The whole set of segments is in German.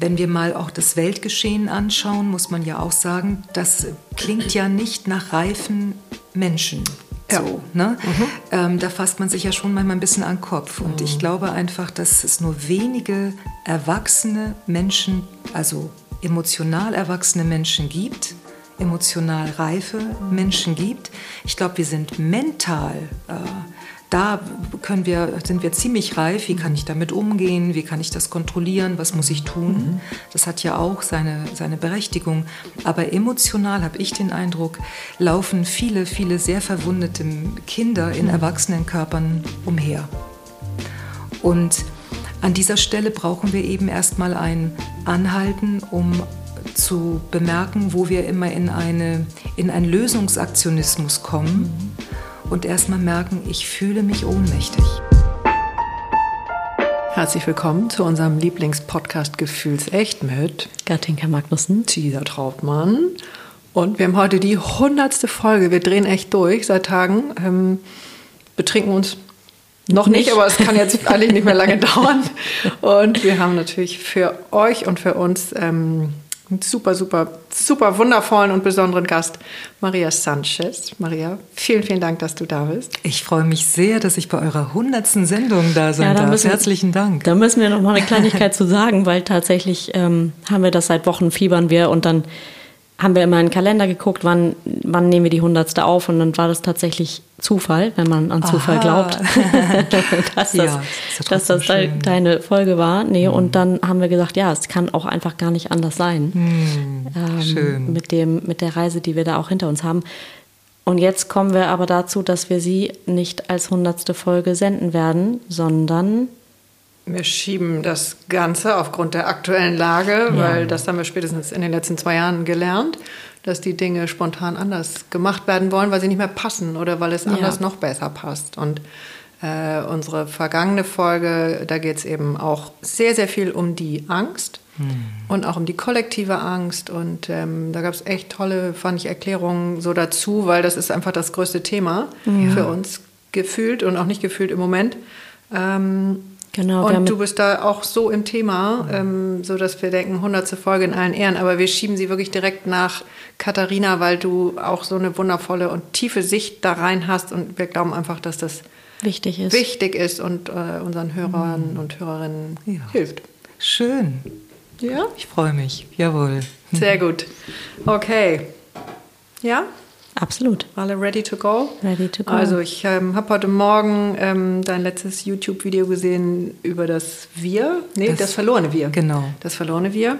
wenn wir mal auch das Weltgeschehen anschauen, muss man ja auch sagen, das klingt ja nicht nach reifen Menschen. Ja. So, ne? Mhm. Ähm, da fasst man sich ja schon manchmal ein bisschen an den Kopf. Und mhm. ich glaube einfach, dass es nur wenige erwachsene Menschen, also emotional erwachsene Menschen gibt, emotional reife Menschen gibt. Ich glaube, wir sind mental äh, da können wir, sind wir ziemlich reif. Wie kann ich damit umgehen? Wie kann ich das kontrollieren? Was muss ich tun? Mhm. Das hat ja auch seine, seine Berechtigung. Aber emotional habe ich den Eindruck, laufen viele, viele sehr verwundete Kinder in mhm. Erwachsenenkörpern umher. Und an dieser Stelle brauchen wir eben erstmal ein Anhalten, um zu bemerken, wo wir immer in, eine, in einen Lösungsaktionismus kommen. Mhm und erstmal merken, ich fühle mich ohnmächtig. Herzlich willkommen zu unserem Lieblingspodcast Gefühlsecht mit Gertinka Magnussen, Tisa Trautmann. Und wir haben heute die hundertste Folge. Wir drehen echt durch seit Tagen. Ähm, betrinken uns noch nicht, nicht, aber es kann jetzt eigentlich nicht mehr lange dauern. Und wir haben natürlich für euch und für uns ähm, einen super, super, super wundervollen und besonderen Gast, Maria Sanchez. Maria, vielen, vielen Dank, dass du da bist. Ich freue mich sehr, dass ich bei eurer hundertsten Sendung da sein ja, da darf. Müssen, Herzlichen Dank. Da müssen wir noch mal eine Kleinigkeit zu sagen, weil tatsächlich ähm, haben wir das seit Wochen, fiebern wir und dann haben wir immer in den Kalender geguckt, wann, wann nehmen wir die hundertste auf und dann war das tatsächlich Zufall, wenn man an Zufall Aha. glaubt, dass das, ja, das, dass das de deine Folge war. Nee, mhm. und dann haben wir gesagt, ja, es kann auch einfach gar nicht anders sein. Mhm. Ähm, schön. Mit, dem, mit der Reise, die wir da auch hinter uns haben. Und jetzt kommen wir aber dazu, dass wir sie nicht als hundertste Folge senden werden, sondern wir schieben das Ganze aufgrund der aktuellen Lage, ja. weil das haben wir spätestens in den letzten zwei Jahren gelernt, dass die Dinge spontan anders gemacht werden wollen, weil sie nicht mehr passen oder weil es ja. anders noch besser passt. Und äh, unsere vergangene Folge, da geht es eben auch sehr, sehr viel um die Angst hm. und auch um die kollektive Angst. Und ähm, da gab es echt tolle, fand ich, Erklärungen so dazu, weil das ist einfach das größte Thema ja. für uns gefühlt und auch nicht gefühlt im Moment. Ähm, Genau. Und du bist da auch so im Thema, ähm, so dass wir denken, hundertste Folge in allen Ehren. Aber wir schieben sie wirklich direkt nach Katharina, weil du auch so eine wundervolle und tiefe Sicht da rein hast. Und wir glauben einfach, dass das wichtig ist, wichtig ist und äh, unseren Hörern mhm. und Hörerinnen ja. hilft. Schön. Ja? Ich freue mich. Jawohl. Sehr gut. Okay. Ja? Absolut. Alle ready to go? Ready to go. Also ich ähm, habe heute Morgen ähm, dein letztes YouTube-Video gesehen über das Wir, nee, das, das, verlorene Wir. Genau. Das verlorene Wir.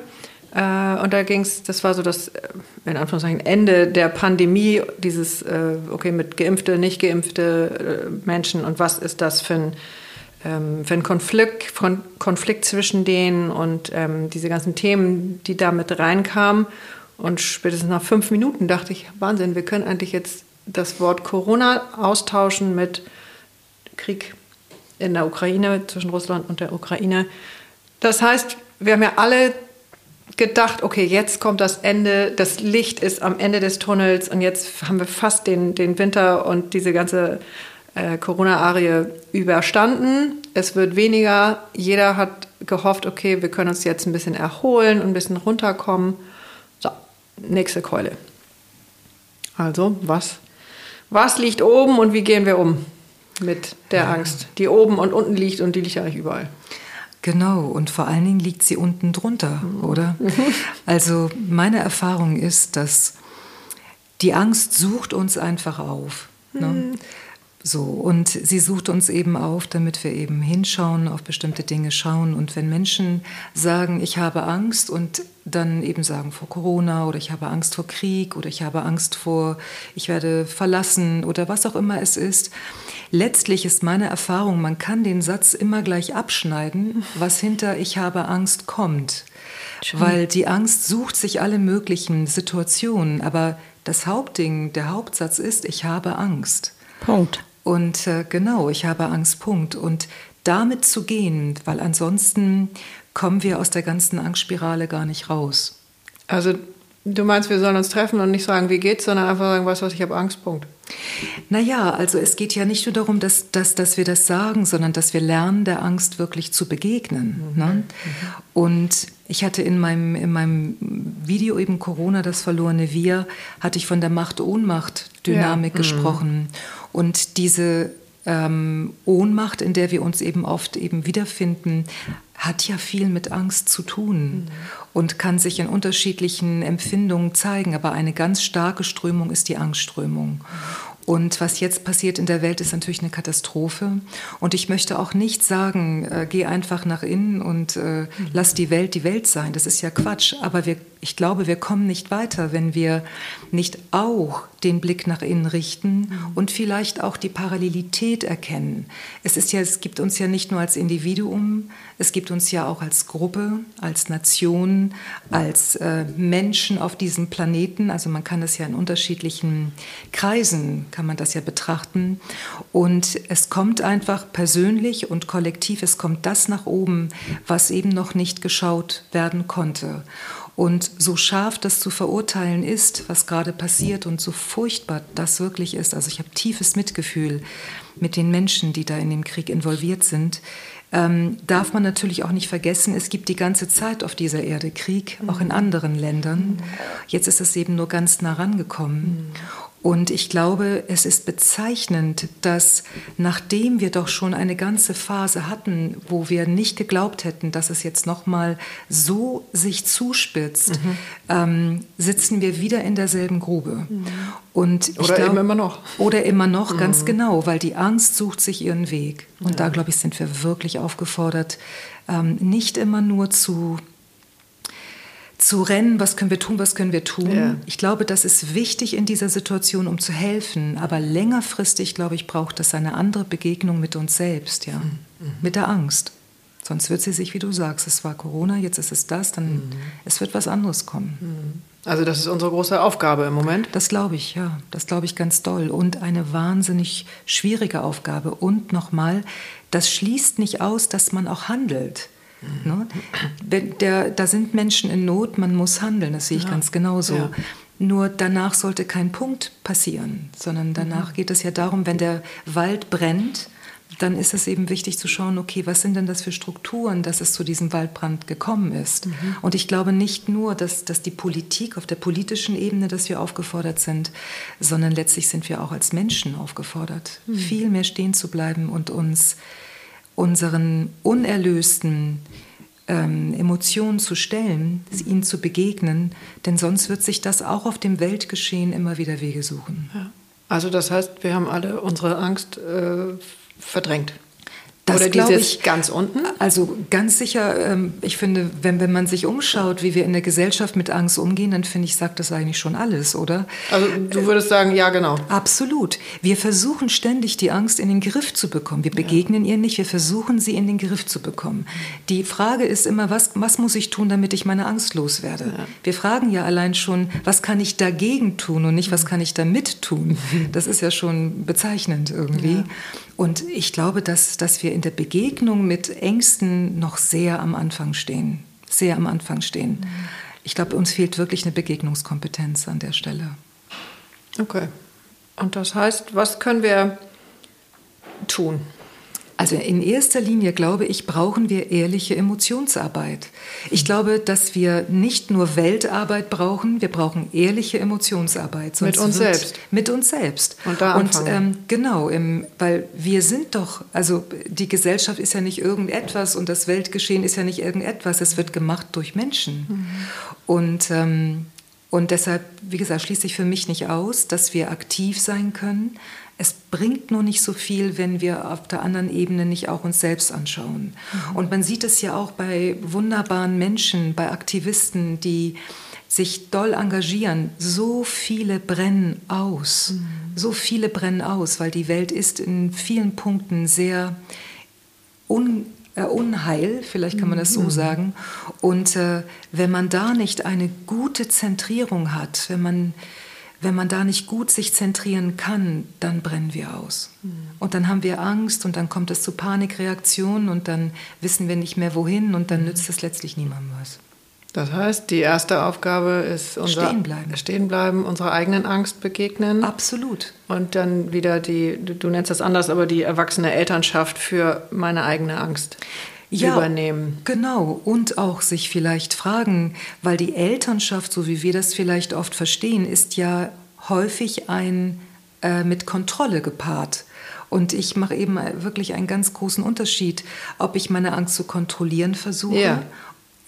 Äh, und da ging es, das war so das, äh, in Anführungszeichen, Ende der Pandemie, dieses, äh, okay, mit geimpfte, nicht geimpfte äh, Menschen und was ist das für ein, ähm, für ein Konflikt, Konflikt zwischen denen und ähm, diese ganzen Themen, die da mit reinkamen. Und spätestens nach fünf Minuten dachte ich, Wahnsinn, wir können eigentlich jetzt das Wort Corona austauschen mit Krieg in der Ukraine, zwischen Russland und der Ukraine. Das heißt, wir haben ja alle gedacht, okay, jetzt kommt das Ende, das Licht ist am Ende des Tunnels und jetzt haben wir fast den, den Winter und diese ganze äh, Corona-Arie überstanden. Es wird weniger. Jeder hat gehofft, okay, wir können uns jetzt ein bisschen erholen und ein bisschen runterkommen nächste Keule. Also, was, was liegt oben und wie gehen wir um mit der ja. Angst, die oben und unten liegt und die liegt ja nicht überall? Genau, und vor allen Dingen liegt sie unten drunter, mhm. oder? Also meine Erfahrung ist, dass die Angst sucht uns einfach auf. Ne? So, und sie sucht uns eben auf, damit wir eben hinschauen, auf bestimmte Dinge schauen. Und wenn Menschen sagen, ich habe Angst und dann eben sagen vor Corona oder ich habe Angst vor Krieg oder ich habe Angst vor, ich werde verlassen oder was auch immer es ist, letztlich ist meine Erfahrung, man kann den Satz immer gleich abschneiden, was hinter ich habe Angst kommt. Schön. Weil die Angst sucht sich alle möglichen Situationen, aber das Hauptding, der Hauptsatz ist, ich habe Angst. Punkt. Und äh, genau, ich habe Angst, Punkt. Und damit zu gehen, weil ansonsten kommen wir aus der ganzen Angstspirale gar nicht raus. Also Du meinst, wir sollen uns treffen und nicht sagen, wie geht's, sondern einfach sagen, du was, ich habe Angst, Punkt. Naja, also es geht ja nicht nur darum, dass, dass, dass wir das sagen, sondern dass wir lernen, der Angst wirklich zu begegnen. Mhm. Ne? Mhm. Und ich hatte in meinem, in meinem Video eben Corona, das verlorene Wir, hatte ich von der Macht-Ohnmacht-Dynamik ja. Mhm. gesprochen. Und diese ähm, Ohnmacht, in der wir uns eben oft eben wiederfinden, hat ja viel mit Angst zu tun mhm. und kann sich in unterschiedlichen Empfindungen zeigen. Aber eine ganz starke Strömung ist die Angstströmung. Mhm. Und was jetzt passiert in der Welt, ist natürlich eine Katastrophe. Und ich möchte auch nicht sagen, äh, geh einfach nach innen und äh, lass die Welt die Welt sein. Das ist ja Quatsch. Aber wir, ich glaube, wir kommen nicht weiter, wenn wir nicht auch den Blick nach innen richten und vielleicht auch die Parallelität erkennen. Es ist ja, es gibt uns ja nicht nur als Individuum, es gibt uns ja auch als Gruppe, als Nation, als äh, Menschen auf diesem Planeten. Also man kann es ja in unterschiedlichen Kreisen, kann man das ja betrachten. Und es kommt einfach persönlich und kollektiv, es kommt das nach oben, was eben noch nicht geschaut werden konnte. Und so scharf das zu verurteilen ist, was gerade passiert und so furchtbar das wirklich ist, also ich habe tiefes Mitgefühl mit den Menschen, die da in dem Krieg involviert sind, ähm, darf man natürlich auch nicht vergessen, es gibt die ganze Zeit auf dieser Erde Krieg, auch in mhm. anderen Ländern. Jetzt ist es eben nur ganz nah rangekommen. Mhm. Und ich glaube, es ist bezeichnend, dass nachdem wir doch schon eine ganze Phase hatten, wo wir nicht geglaubt hätten, dass es jetzt noch mal so sich zuspitzt, mhm. ähm, sitzen wir wieder in derselben Grube. Mhm. Und oder glaub, immer noch. Oder immer noch, mhm. ganz genau, weil die Angst sucht sich ihren Weg. Und ja. da, glaube ich, sind wir wirklich aufgefordert, ähm, nicht immer nur zu zu rennen, was können wir tun, was können wir tun. Ja. Ich glaube, das ist wichtig in dieser Situation, um zu helfen. Aber längerfristig, glaube ich, braucht das eine andere Begegnung mit uns selbst, ja, mhm. mit der Angst. Sonst wird sie sich, wie du sagst, es war Corona, jetzt ist es das, dann mhm. es wird was anderes kommen. Mhm. Also das ist unsere große Aufgabe im Moment. Das glaube ich, ja, das glaube ich ganz doll und eine wahnsinnig schwierige Aufgabe. Und nochmal, das schließt nicht aus, dass man auch handelt. Ne? Der, da sind Menschen in Not, man muss handeln, das sehe ich ja. ganz genauso. Ja. Nur danach sollte kein Punkt passieren, sondern danach mhm. geht es ja darum, wenn der Wald brennt, dann ist es eben wichtig zu schauen, okay, was sind denn das für Strukturen, dass es zu diesem Waldbrand gekommen ist. Mhm. Und ich glaube nicht nur, dass, dass die Politik auf der politischen Ebene, dass wir aufgefordert sind, sondern letztlich sind wir auch als Menschen aufgefordert, mhm. viel mehr stehen zu bleiben und uns unseren unerlösten ähm, Emotionen zu stellen, ihnen zu begegnen, denn sonst wird sich das auch auf dem Weltgeschehen immer wieder Wege suchen. Ja. Also das heißt, wir haben alle unsere Angst äh, verdrängt. Das glaube ich ganz unten. Also ganz sicher, ähm, ich finde, wenn, wenn man sich umschaut, wie wir in der Gesellschaft mit Angst umgehen, dann finde ich, sagt das eigentlich schon alles, oder? Also du würdest sagen, ja, genau. Absolut. Wir versuchen ständig, die Angst in den Griff zu bekommen. Wir begegnen ja. ihr nicht, wir versuchen, sie in den Griff zu bekommen. Die Frage ist immer, was, was muss ich tun, damit ich meine Angst loswerde? Ja. Wir fragen ja allein schon, was kann ich dagegen tun und nicht, was kann ich damit tun? Das ist ja schon bezeichnend irgendwie. Ja. Und ich glaube, dass, dass wir in der Begegnung mit Ängsten noch sehr am Anfang stehen. Sehr am Anfang stehen. Mhm. Ich glaube, uns fehlt wirklich eine Begegnungskompetenz an der Stelle. Okay. Und das heißt, was können wir tun? Also in erster Linie, glaube ich, brauchen wir ehrliche Emotionsarbeit. Ich glaube, dass wir nicht nur Weltarbeit brauchen, wir brauchen ehrliche Emotionsarbeit. mit uns selbst. Mit uns selbst. Und da Und ähm, genau, im, weil wir sind doch, also die Gesellschaft ist ja nicht irgendetwas und das Weltgeschehen ist ja nicht irgendetwas, es wird gemacht durch Menschen. Mhm. Und ähm, und deshalb, wie gesagt, schließt sich für mich nicht aus, dass wir aktiv sein können, es bringt nur nicht so viel, wenn wir auf der anderen Ebene nicht auch uns selbst anschauen. Mhm. Und man sieht es ja auch bei wunderbaren Menschen, bei Aktivisten, die sich doll engagieren. So viele brennen aus. Mhm. So viele brennen aus, weil die Welt ist in vielen Punkten sehr un, äh, unheil, vielleicht kann man das so mhm. sagen. Und äh, wenn man da nicht eine gute Zentrierung hat, wenn man wenn man da nicht gut sich zentrieren kann, dann brennen wir aus. Mhm. Und dann haben wir Angst und dann kommt es zu Panikreaktionen und dann wissen wir nicht mehr wohin und dann nützt es letztlich niemandem was. Das heißt, die erste Aufgabe ist unser Stehen bleiben. Stehen bleiben, unserer eigenen Angst begegnen. Absolut. Und dann wieder die, du, du nennst das anders, aber die erwachsene Elternschaft für meine eigene Angst ja, übernehmen. Genau. Und auch sich vielleicht fragen, weil die Elternschaft, so wie wir das vielleicht oft verstehen, ist ja häufig ein äh, mit Kontrolle gepaart. Und ich mache eben wirklich einen ganz großen Unterschied, ob ich meine Angst zu kontrollieren versuche Ja.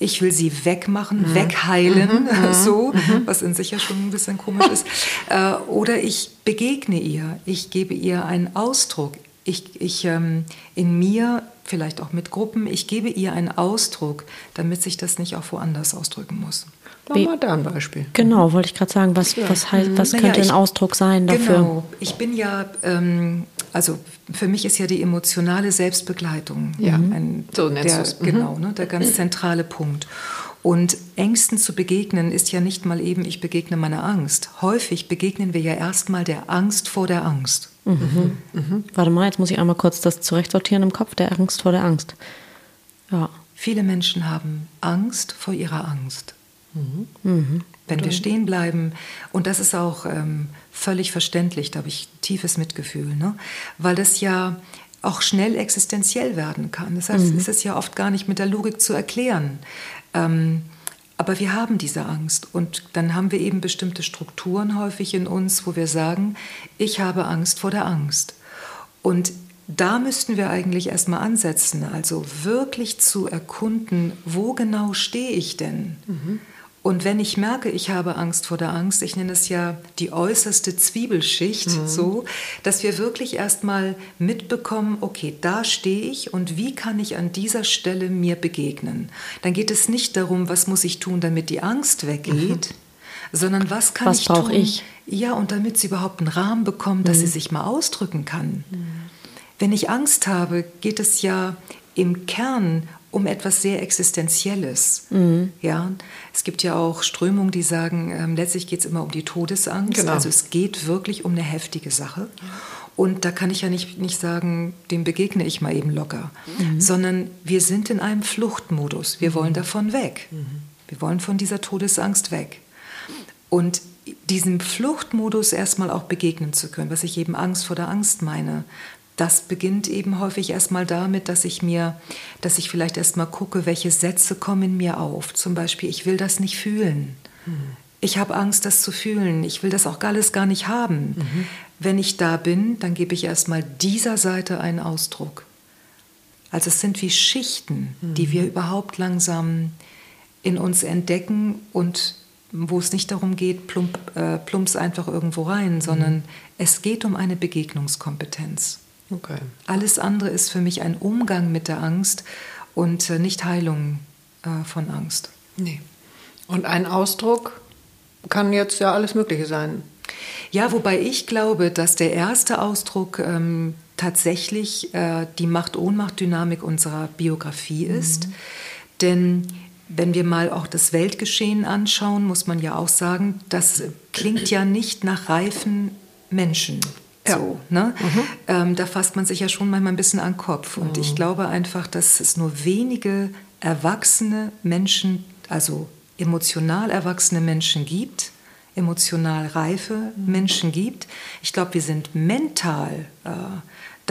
ich will sie wegmachen, wegheilen, so, was in sich ja schon ein bisschen komisch ist. Äh, oder ich begegne ihr, ich gebe ihr einen Ausdruck. Ich, ich ähm, in mir, vielleicht auch mit Gruppen, ich gebe ihr einen Ausdruck, damit sich das nicht auch woanders ausdrücken muss. Mach mal da ein Beispiel. Genau, wollte ich gerade sagen, was, was, heißt, was Naja, könnte ein ich- Ausdruck sein dafür? Genau. Ich bin ja, ähm, also für mich ist ja die emotionale Selbstbegleitung Ja, ein, so nennst der. Mhm. genau, ne, der ganz zentrale Punkt. Und Ängsten zu begegnen ist ja nicht mal eben, ich begegne meiner Angst. Häufig begegnen wir ja erstmal der Angst vor der Angst. Warte mal, jetzt muss ich einmal kurz das zurechtsortieren im Kopf, der Angst vor der Angst. Ja. Viele Menschen haben Angst vor ihrer Angst. Mhm. Wenn wir stehen bleiben, und das ist auch ähm, völlig verständlich, da habe ich tiefes Mitgefühl, ne? weil das ja auch schnell existenziell werden kann. Das heißt, es ist ja oft gar nicht mit der Logik zu erklären. Ähm, aber wir haben diese Angst und dann haben wir eben bestimmte Strukturen häufig in uns, wo wir sagen, ich habe Angst vor der Angst. Und da müssten wir eigentlich erstmal ansetzen, also wirklich zu erkunden, wo genau stehe ich denn? Und wenn ich merke, ich habe Angst vor der Angst, ich nenne es ja die äußerste Zwiebelschicht, so, dass wir wirklich erstmal mitbekommen, okay, da stehe ich und wie kann ich an dieser Stelle mir begegnen? Dann geht es nicht darum, was muss ich tun, damit die Angst weggeht, sondern was kann Was ich tun? ich? Ja, und damit sie überhaupt einen Rahmen bekommt, dass sie sich mal ausdrücken kann. Wenn ich Angst habe, geht es ja im Kern um etwas sehr Existenzielles. Ja, es gibt ja auch Strömungen, die sagen, ähm, letztlich geht es immer um die Todesangst. Genau. Also es geht wirklich um eine heftige Sache. Und da kann ich ja nicht, nicht sagen, dem begegne ich mal eben locker, sondern wir sind in einem Fluchtmodus. Wir wollen davon weg. Wir wollen von dieser Todesangst weg. Und diesem Fluchtmodus erstmal auch begegnen zu können, was ich eben Angst vor der Angst meine, das beginnt eben häufig erstmal damit, dass ich mir, dass ich vielleicht erstmal gucke, welche Sätze kommen in mir auf. Zum Beispiel, ich will das nicht fühlen. Ich habe Angst, das zu fühlen. Ich will das auch alles gar nicht haben. Wenn ich da bin, dann gebe ich erstmal dieser Seite einen Ausdruck. Also es sind wie Schichten, die wir überhaupt langsam in uns entdecken und wo es nicht darum geht, plump, äh, plumps einfach irgendwo rein, sondern es geht um eine Begegnungskompetenz. Okay. Alles andere ist für mich ein Umgang mit der Angst und äh, nicht Heilung äh, von Angst. Nee. Und ein Ausdruck kann jetzt ja alles Mögliche sein. Ja, wobei ich glaube, dass der erste Ausdruck ähm, tatsächlich äh, die Macht-Ohnmacht-Dynamik unserer Biografie ist. Denn wenn wir mal auch das Weltgeschehen anschauen, muss man ja auch sagen, das klingt ja nicht nach reifen Menschen. Ja. So, ne? ähm, da fasst man sich ja schon manchmal ein bisschen an den Kopf. Und ich glaube einfach, dass es nur wenige erwachsene Menschen, also emotional erwachsene Menschen gibt, emotional reife Menschen gibt. Ich glaube, wir sind mental, äh,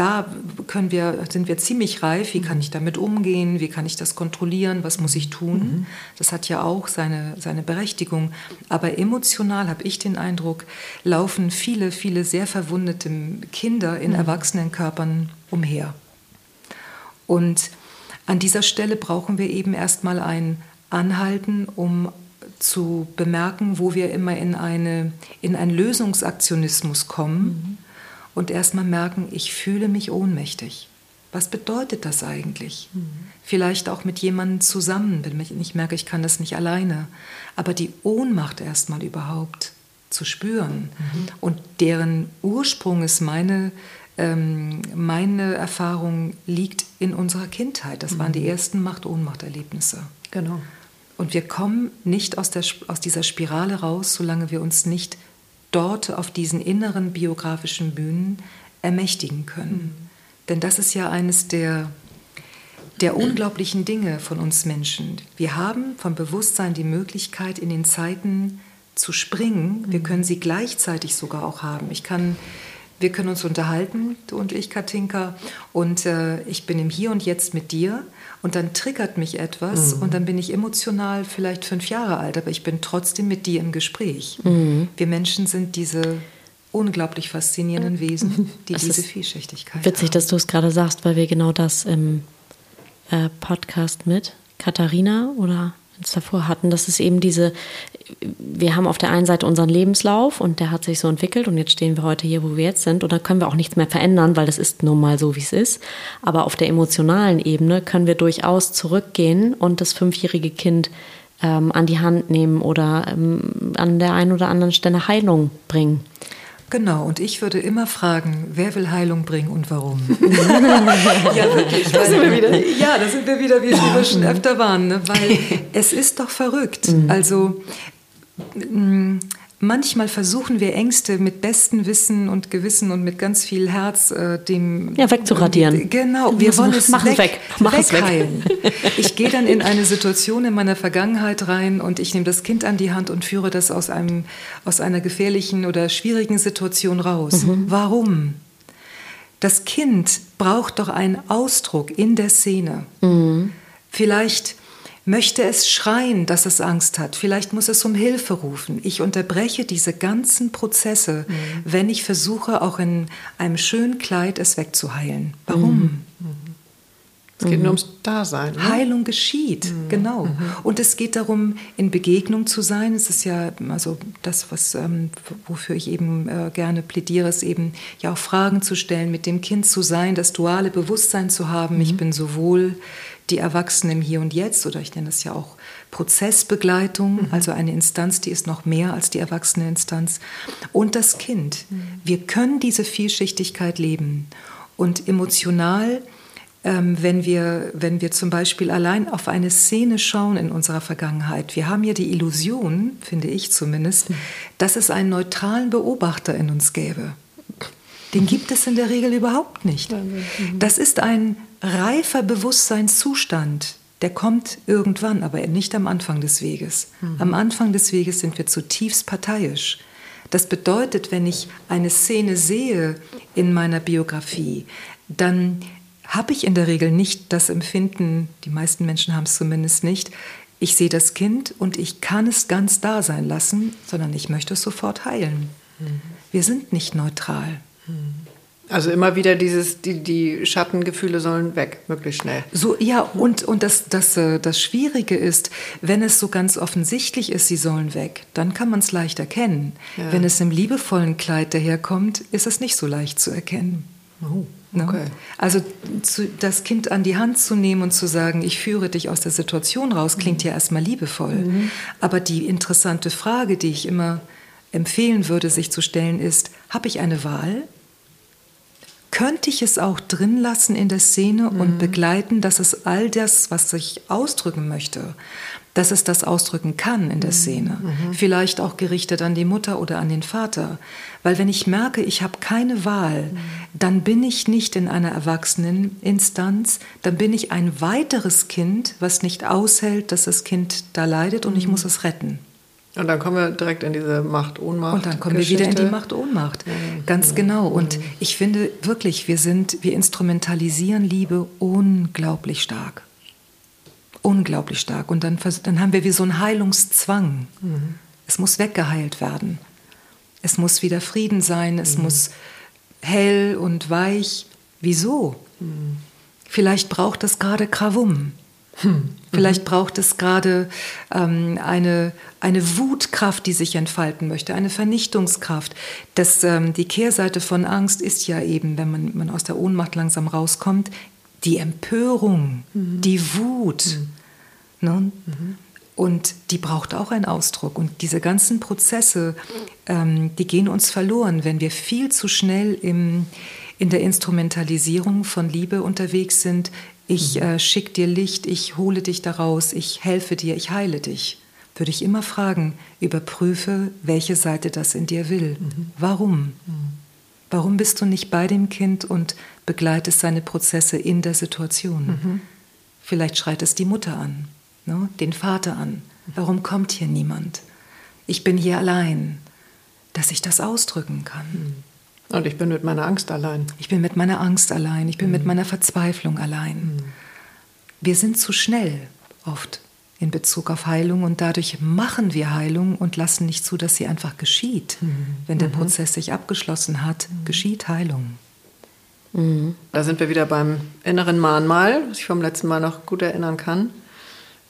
da können wir, sind wir ziemlich reif. Wie kann ich damit umgehen? Wie kann ich das kontrollieren? Was muss ich tun? Das hat ja auch seine, seine Berechtigung. Aber emotional habe ich den Eindruck, laufen viele, viele sehr verwundete Kinder in Erwachsenenkörpern umher. Und an dieser Stelle brauchen wir eben erstmal ein Anhalten, um zu bemerken, wo wir immer in, eine, in einen Lösungsaktionismus kommen und erstmal merken, ich fühle mich ohnmächtig. Was bedeutet das eigentlich? Vielleicht auch mit jemandem zusammen, wenn ich merke, ich kann das nicht alleine. Aber die Ohnmacht erstmal überhaupt zu spüren und deren Ursprung ist meine, ähm, meine Erfahrung liegt in unserer Kindheit. Das waren die ersten Macht-Ohnmacht-Erlebnisse. Genau. Und wir kommen nicht aus, der, aus dieser Spirale raus, solange wir uns nicht dort auf diesen inneren biografischen Bühnen ermächtigen können. Denn das ist ja eines der, der unglaublichen Dinge von uns Menschen. Wir haben vom Bewusstsein die Möglichkeit, in den Zeiten zu springen. Wir können sie gleichzeitig sogar auch haben. Ich kann, wir können uns unterhalten, du und ich, Katinka, und äh, ich bin im Hier und Jetzt mit dir. Und dann triggert mich etwas mhm. und dann bin ich emotional vielleicht fünf Jahre alt, aber ich bin trotzdem mit dir im Gespräch. Mhm. Wir Menschen sind diese unglaublich faszinierenden Wesen, die es diese Vielschichtigkeit Witzig, haben. dass du es gerade sagst, weil wir genau das im äh, Podcast mit Katharina oder uns davor hatten. Das ist eben diese, wir haben auf der einen Seite unseren Lebenslauf und der hat sich so entwickelt und jetzt stehen wir heute hier, wo wir jetzt sind und da können wir auch nichts mehr verändern, weil das ist nun mal so, wie es ist. Aber auf der emotionalen Ebene können wir durchaus zurückgehen und das fünfjährige Kind ähm, an die Hand nehmen oder ähm, an der einen oder anderen Stelle Heilung bringen. Genau, und ich würde immer fragen, wer will Heilung bringen und warum? ja, wirklich. Da sind wir wieder. Ja, da sind wir wieder, wie wir schon öfter waren, ne? weil es ist doch verrückt. Mhm. Also, mh, manchmal versuchen wir Ängste mit bestem Wissen und Gewissen und mit ganz viel Herz äh, dem ja wegzuradieren. Genau, wir wollen es Mach weg, weg. Mach wegheilen. Weg. ich gehe dann in eine Situation in meiner Vergangenheit rein und ich nehme das Kind an die Hand und führe das aus einem aus einer gefährlichen oder schwierigen Situation raus. Mhm. Warum? Das Kind braucht doch einen Ausdruck in der Szene. Mhm. Vielleicht möchte es schreien, dass es Angst hat. Vielleicht muss es um Hilfe rufen. Ich unterbreche diese ganzen Prozesse, mhm. wenn ich versuche, auch in einem schönen Kleid es wegzuheilen. Warum? Mhm. Es geht mhm. nur ums Dasein. Ne? Heilung geschieht, mhm. genau. Mhm. Und es geht darum, in Begegnung zu sein. Es ist ja also das, was, ähm, wofür ich eben äh, gerne plädiere, ist eben ja auch Fragen zu stellen, mit dem Kind zu sein, das duale Bewusstsein zu haben. Ich mhm. bin sowohl die Erwachsenen im Hier und Jetzt oder ich nenne das ja auch Prozessbegleitung, mhm. also eine Instanz, die ist noch mehr als die erwachsene Instanz und das Kind. Mhm. Wir können diese Vielschichtigkeit leben und emotional ähm, wenn, wir, wenn wir zum Beispiel allein auf eine Szene schauen in unserer Vergangenheit. Wir haben ja die Illusion, finde ich zumindest, mhm. dass es einen neutralen Beobachter in uns gäbe. Den gibt es in der Regel überhaupt nicht. Mhm. Das ist ein reifer Bewusstseinszustand. Der kommt irgendwann, aber nicht am Anfang des Weges. Mhm. Am Anfang des Weges sind wir zutiefst parteiisch. Das bedeutet, wenn ich eine Szene sehe in meiner Biografie, dann habe ich in der Regel nicht das Empfinden, die meisten Menschen haben es zumindest nicht, ich sehe das Kind und ich kann es ganz da sein lassen, sondern ich möchte es sofort heilen. Mhm. Wir sind nicht neutral. Also immer wieder dieses, die, die Schattengefühle sollen weg, möglichst schnell. So, ja, und, und das, das, äh, das Schwierige ist, wenn es so ganz offensichtlich ist, sie sollen weg, dann kann man es leicht erkennen. Ja. Wenn es im liebevollen Kleid daherkommt, ist es nicht so leicht zu erkennen. Oh. Ne? Okay. Also zu, das Kind an die Hand zu nehmen und zu sagen, ich führe dich aus der Situation raus, klingt mhm. ja erstmal liebevoll. Mhm. Aber die interessante Frage, die ich immer empfehlen würde, sich zu stellen, ist, habe ich eine Wahl? Könnte ich es auch drin lassen in der Szene mhm. und begleiten, dass es all das, was ich ausdrücken möchte, dass es das ausdrücken kann in der mhm. Szene. Mhm. Vielleicht auch gerichtet an die Mutter oder an den Vater. Weil wenn ich merke, ich habe keine Wahl, mhm. dann bin ich nicht in einer Erwachseneninstanz, dann bin ich ein weiteres Kind, was nicht aushält, dass das Kind da leidet und ich mhm. muss es retten. Und dann kommen wir direkt in diese Macht-Ohnmacht. Und dann kommen Geschichte. wir wieder in die Macht-Ohnmacht. Mhm. Ganz genau. Und mhm. ich finde wirklich, wir sind, wir instrumentalisieren Liebe unglaublich stark. Unglaublich stark. Und dann, dann haben wir wie so einen Heilungszwang. Mhm. Es muss weggeheilt werden. Es muss wieder Frieden sein. Es mhm. muss hell und weich. Wieso? Mhm. Vielleicht braucht es gerade Krawum. Hm. Vielleicht braucht es gerade ähm, eine, eine Wutkraft, die sich entfalten möchte, eine Vernichtungskraft. Das, ähm, die Kehrseite von Angst ist ja eben, wenn man, man aus der Ohnmacht langsam rauskommt, die Empörung, mhm. die Wut. Mhm. Ne? Mhm. Und die braucht auch einen Ausdruck. Und diese ganzen Prozesse, ähm, die gehen uns verloren, wenn wir viel zu schnell im, in der Instrumentalisierung von Liebe unterwegs sind, ich mhm. äh, schicke dir Licht, ich hole dich daraus, ich helfe dir, ich heile dich. Würde ich immer fragen, überprüfe, welche Seite das in dir will. Mhm. Warum? Mhm. Warum bist du nicht bei dem Kind und begleitest seine Prozesse in der Situation? Mhm. Vielleicht schreit es die Mutter an, ne? den Vater an. Warum kommt hier niemand? Ich bin hier allein, dass ich das ausdrücken kann. Und ich bin mit meiner Angst allein. Ich bin mit meiner Angst allein. Ich bin mhm. mit meiner Verzweiflung allein. Mhm. Wir sind zu schnell oft in Bezug auf Heilung und dadurch machen wir Heilung und lassen nicht zu, dass sie einfach geschieht. Mhm. Wenn der mhm. Prozess sich abgeschlossen hat, mhm. geschieht Heilung. Mhm. Da sind wir wieder beim inneren Mahnmal, was ich vom letzten Mal noch gut erinnern kann.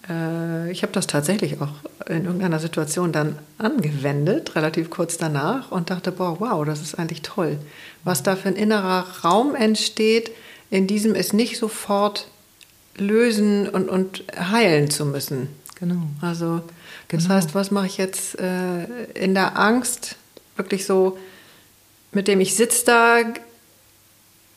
Äh, ich habe das tatsächlich auch in irgendeiner Situation dann angewendet, relativ kurz danach, und dachte, boah, wow, das ist eigentlich toll. Was da für ein innerer Raum entsteht, in diesem es nicht sofort lösen und, und heilen zu müssen. Genau. Also, das genau. heißt, was mache ich jetzt äh, in der Angst? Wirklich so, mit dem ich sitze da.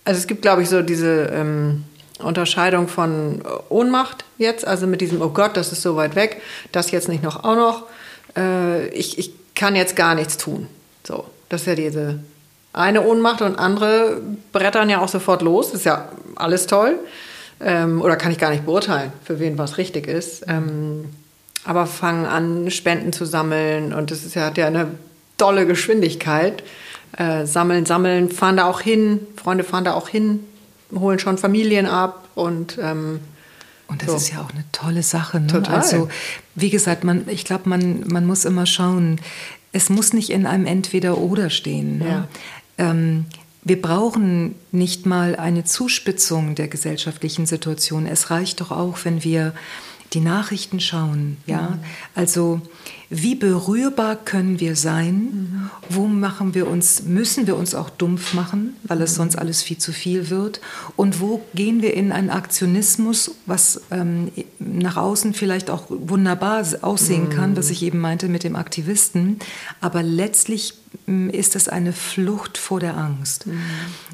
Also, es gibt, glaube ich, so diese. Ähm, Unterscheidung von Ohnmacht jetzt, also mit diesem, oh Gott, das ist so weit weg, das jetzt nicht noch auch noch, äh, ich, ich kann jetzt gar nichts tun. So, das ist ja diese eine Ohnmacht und andere brettern ja auch sofort los, ist ja alles toll. Ähm, oder kann ich gar nicht beurteilen, für wen was richtig ist. Ähm, aber fangen an, Spenden zu sammeln und das ist ja, hat ja eine tolle Geschwindigkeit. Äh, sammeln, sammeln, fahren da auch hin, Freunde fahren da auch hin, holen schon Familien ab und ähm, und das so. ist ja auch eine tolle Sache. Ne? Total. Also, wie gesagt, man, ich glaube, man, man muss immer schauen, es muss nicht in einem Entweder-Oder stehen. Ne? Ja. Ähm, wir brauchen nicht mal eine Zuspitzung der gesellschaftlichen Situation. Es reicht doch auch, wenn wir die Nachrichten schauen. Ja? Mhm. Also wie berührbar können wir sein? Wo machen wir uns, müssen wir uns auch dumpf machen, weil es sonst alles viel zu viel wird? Und wo gehen wir in einen Aktionismus, was ähm, nach außen vielleicht auch wunderbar aussehen kann, was mhm. ich eben meinte mit dem Aktivisten, aber letztlich mm, ist es eine Flucht vor der Angst. Mhm.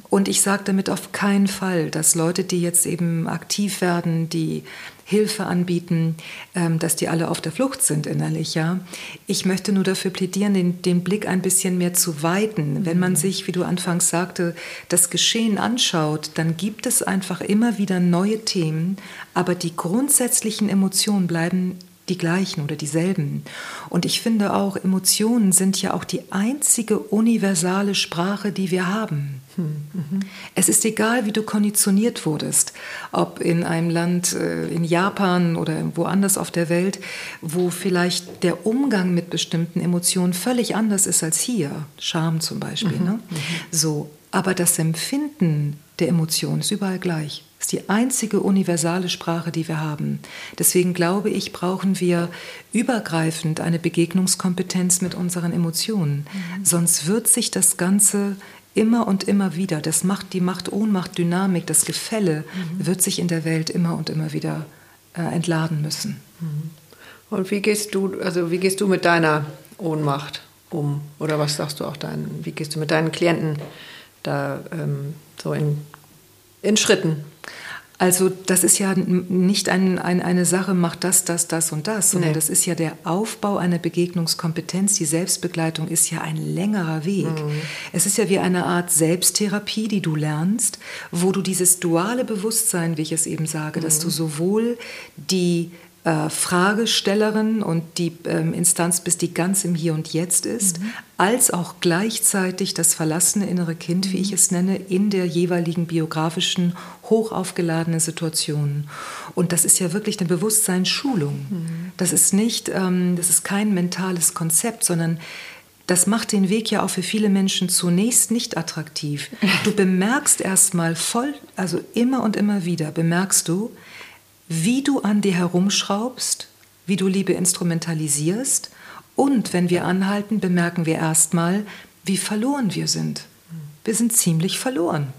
Und ich sage damit auf keinen Fall, dass Leute, die jetzt eben aktiv werden, die Hilfe anbieten, ähm, dass die alle auf der Flucht sind innerlich. Ja? Ich möchte nur dafür plädieren, den, den Blick ein bisschen mehr zu weiten. Wenn man sich, wie du anfangs sagte, das Geschehen anschaut, dann gibt es einfach immer wieder neue Themen, aber die grundsätzlichen Emotionen bleiben die gleichen oder dieselben. Und ich finde auch, Emotionen sind ja auch die einzige universale Sprache, die wir haben. Mhm. Es ist egal, wie du konditioniert wurdest, ob in einem Land, äh, in Japan oder woanders auf der Welt, wo vielleicht der Umgang mit bestimmten Emotionen völlig anders ist als hier, Scham zum Beispiel. Mhm. Ne? Mhm. So, aber das Empfinden der Emotionen ist überall gleich. Das ist die einzige universale Sprache, die wir haben. Deswegen glaube ich, brauchen wir übergreifend eine Begegnungskompetenz mit unseren Emotionen. Mhm. Sonst wird sich das Ganze immer und immer wieder, das Macht, die Macht-Ohnmacht-Dynamik, das Gefälle mhm. wird sich in der Welt immer und immer wieder äh, entladen müssen. Mhm. Und wie gehst du, also wie gehst du mit deiner Ohnmacht um? Oder was sagst du auch deinen, wie gehst du mit deinen Klienten da ähm, so in, in Schritten? Also das ist ja nicht ein, ein, eine Sache, macht das, das, das und das, sondern nee. das ist ja der Aufbau einer Begegnungskompetenz. Die Selbstbegleitung ist ja ein längerer Weg. Mhm. Es ist ja wie eine Art Selbsttherapie, die du lernst, wo du dieses duale Bewusstsein, wie ich es eben sage, mhm. dass du sowohl die äh, Fragestellerin und die ähm, Instanz bist, die ganz im Hier und Jetzt ist, mhm. als auch gleichzeitig das verlassene innere Kind, mhm. wie ich es nenne, in der jeweiligen biografischen, hochaufgeladenen Situation. Und das ist ja wirklich eine Bewusstseinsschulung. Mhm. Das ist nicht, ähm, das ist kein mentales Konzept, sondern das macht den Weg ja auch für viele Menschen zunächst nicht attraktiv. Du bemerkst erstmal voll, also immer und immer wieder, bemerkst du, wie du an dir herumschraubst, wie du Liebe instrumentalisierst und wenn wir anhalten, bemerken wir erstmal, wie verloren wir sind. Wir sind ziemlich verloren.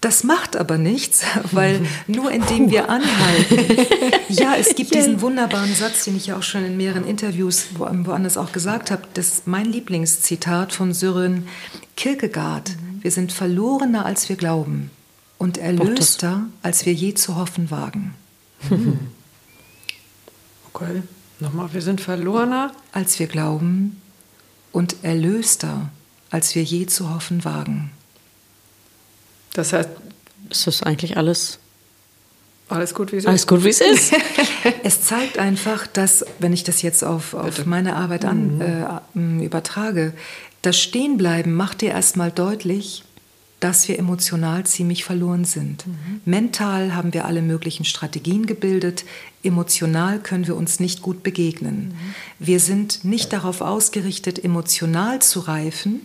Das macht aber nichts, weil nur indem wir anhalten. Ja, es gibt diesen wunderbaren Satz, den ich ja auch schon in mehreren Interviews woanders auch gesagt habe. Das ist mein Lieblingszitat von Sören Kierkegaard. Wir sind verlorener, als wir glauben und erlöster, als wir je zu hoffen wagen. Okay, nochmal, wir sind verlorener, als wir glauben und erlöster, als wir je zu hoffen wagen. Das heißt, ist das eigentlich alles Alles gut, wie es ist. Alles gut, wie es ist. es zeigt einfach, dass, wenn ich das jetzt auf, auf meine Arbeit an, mhm. äh, übertrage, das Stehenbleiben macht dir erstmal deutlich, dass wir emotional ziemlich verloren sind. Mhm. Mental haben wir alle möglichen Strategien gebildet, emotional können wir uns nicht gut begegnen. Mhm. Wir sind nicht darauf ausgerichtet, emotional zu reifen,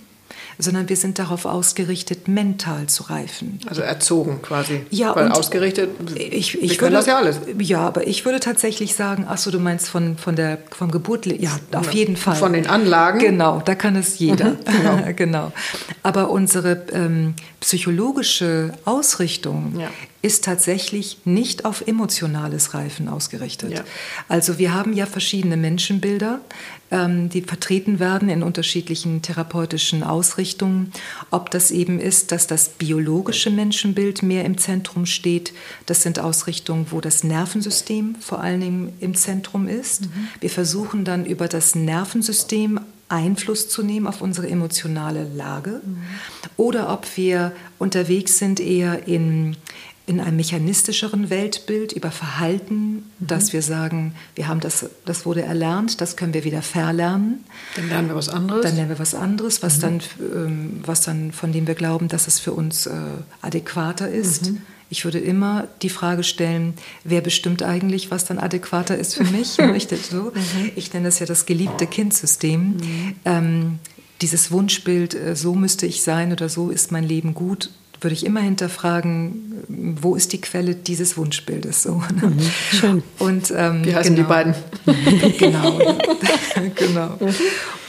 sondern wir sind darauf ausgerichtet, mental zu reifen. Also erzogen quasi. Ja, Weil ausgerichtet, ich, ich wir würde, das ja alles. Ja, aber ich würde tatsächlich sagen, ach so, du meinst von, von der, vom Geburt, ja, auf ja. jeden Fall. Von den Anlagen. Genau, da kann es jeder. Mhm, genau. genau. Aber unsere ähm, psychologische Ausrichtung ja. ist tatsächlich nicht auf emotionales Reifen ausgerichtet. Ja. Also wir haben ja verschiedene Menschenbilder die vertreten werden in unterschiedlichen therapeutischen Ausrichtungen. Ob das eben ist, dass das biologische Menschenbild mehr im Zentrum steht. Das sind Ausrichtungen, wo das Nervensystem vor allen Dingen im Zentrum ist. Mhm. Wir versuchen dann über das Nervensystem Einfluss zu nehmen auf unsere emotionale Lage. Mhm. Oder ob wir unterwegs sind eher in in einem mechanistischeren Weltbild über Verhalten, mhm. dass wir sagen, wir haben das, das wurde erlernt, das können wir wieder verlernen. Dann lernen wir was anderes. Dann lernen wir was anderes, was, mhm. dann, ähm, was dann, von dem wir glauben, dass es für uns äh, adäquater ist. Mhm. Ich würde immer die Frage stellen, wer bestimmt eigentlich, was dann adäquater ist für mich? ich, so. Mhm. ich nenne das ja das geliebte Kindsystem. Mhm. Ähm, dieses Wunschbild, äh, so müsste ich sein oder so ist mein Leben gut würde ich immer hinterfragen, wo ist die Quelle dieses Wunschbildes? So, ne? mhm, schön. Und, ähm, Wie heißen genau, die beiden? genau. genau.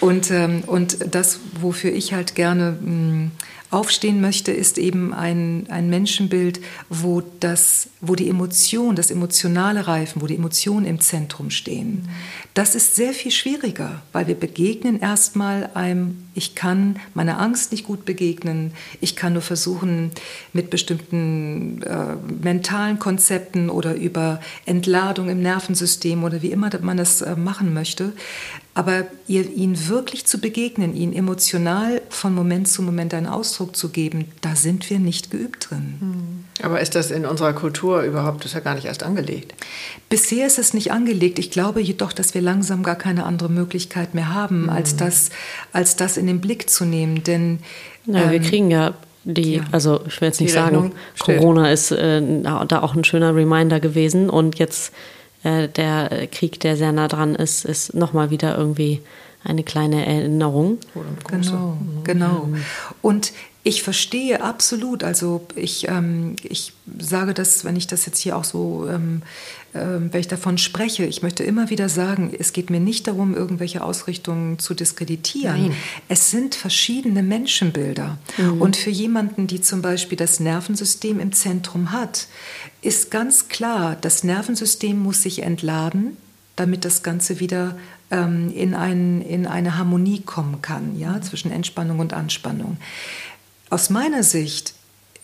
Und, ähm, und das, wofür ich halt gerne mh, mm, aufstehen möchte, ist eben ein, ein Menschenbild, wo, das, wo die Emotion, das emotionale Reifen, wo die Emotionen im Zentrum stehen. Das ist sehr viel schwieriger, weil wir begegnen erstmal einem, ich kann meiner Angst nicht gut begegnen, ich kann nur versuchen, mit bestimmten äh, mentalen Konzepten oder über Entladung im Nervensystem oder wie immer man das äh, machen möchte, aber ihr, ihn wirklich zu begegnen, ihn emotional von Moment zu Moment einen Ausdruck zu geben, da sind wir nicht geübt drin. Hm. Aber ist das in unserer Kultur überhaupt, das ist ja gar nicht erst angelegt? Bisher ist es nicht angelegt. Ich glaube jedoch, dass wir langsam gar keine andere Möglichkeit mehr haben, mhm. als, das, als das in den Blick zu nehmen. Denn ja, ähm, wir kriegen ja die, ja. also ich will jetzt nicht sagen, Corona ist äh, da auch ein schöner Reminder gewesen und jetzt äh, der Krieg, der sehr nah dran ist, ist nochmal wieder irgendwie eine kleine Erinnerung. Genau, genau. Und ich verstehe absolut, also ich, ähm, ich sage das, wenn ich das jetzt hier auch so, ähm, äh, wenn ich davon spreche, ich möchte immer wieder sagen, es geht mir nicht darum, irgendwelche Ausrichtungen zu diskreditieren. Nein. Es sind verschiedene Menschenbilder. Mhm. Und für jemanden, die zum Beispiel das Nervensystem im Zentrum hat, ist ganz klar, das Nervensystem muss sich entladen, damit das Ganze wieder ähm, in, ein, in eine Harmonie kommen kann, ja, zwischen Entspannung und Anspannung. Aus meiner Sicht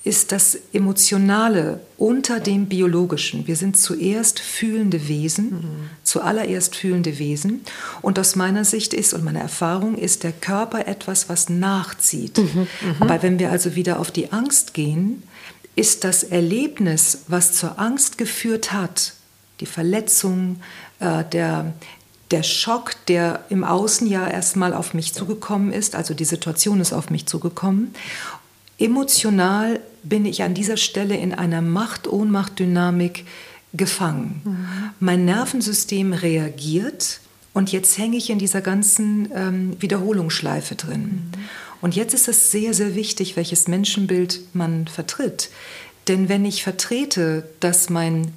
ist das Emotionale unter dem Biologischen. Wir sind zuerst fühlende Wesen, mhm. zuallererst fühlende Wesen. Und aus meiner Sicht ist und meiner Erfahrung ist der Körper etwas, was nachzieht. Mhm. Mhm. Aber wenn wir also wieder auf die Angst gehen, ist das Erlebnis, was zur Angst geführt hat, die Verletzung, äh, der, der Schock, der im Außen ja erstmal auf mich zugekommen ist, also die Situation ist auf mich zugekommen. Emotional bin ich an dieser Stelle in einer Macht-Ohnmacht-Dynamik gefangen. Mhm. Mein Nervensystem reagiert und jetzt hänge ich in dieser ganzen ähm, Wiederholungsschleife drin. Mhm. Und jetzt ist es sehr, sehr wichtig, welches Menschenbild man vertritt. Denn wenn ich vertrete, dass mein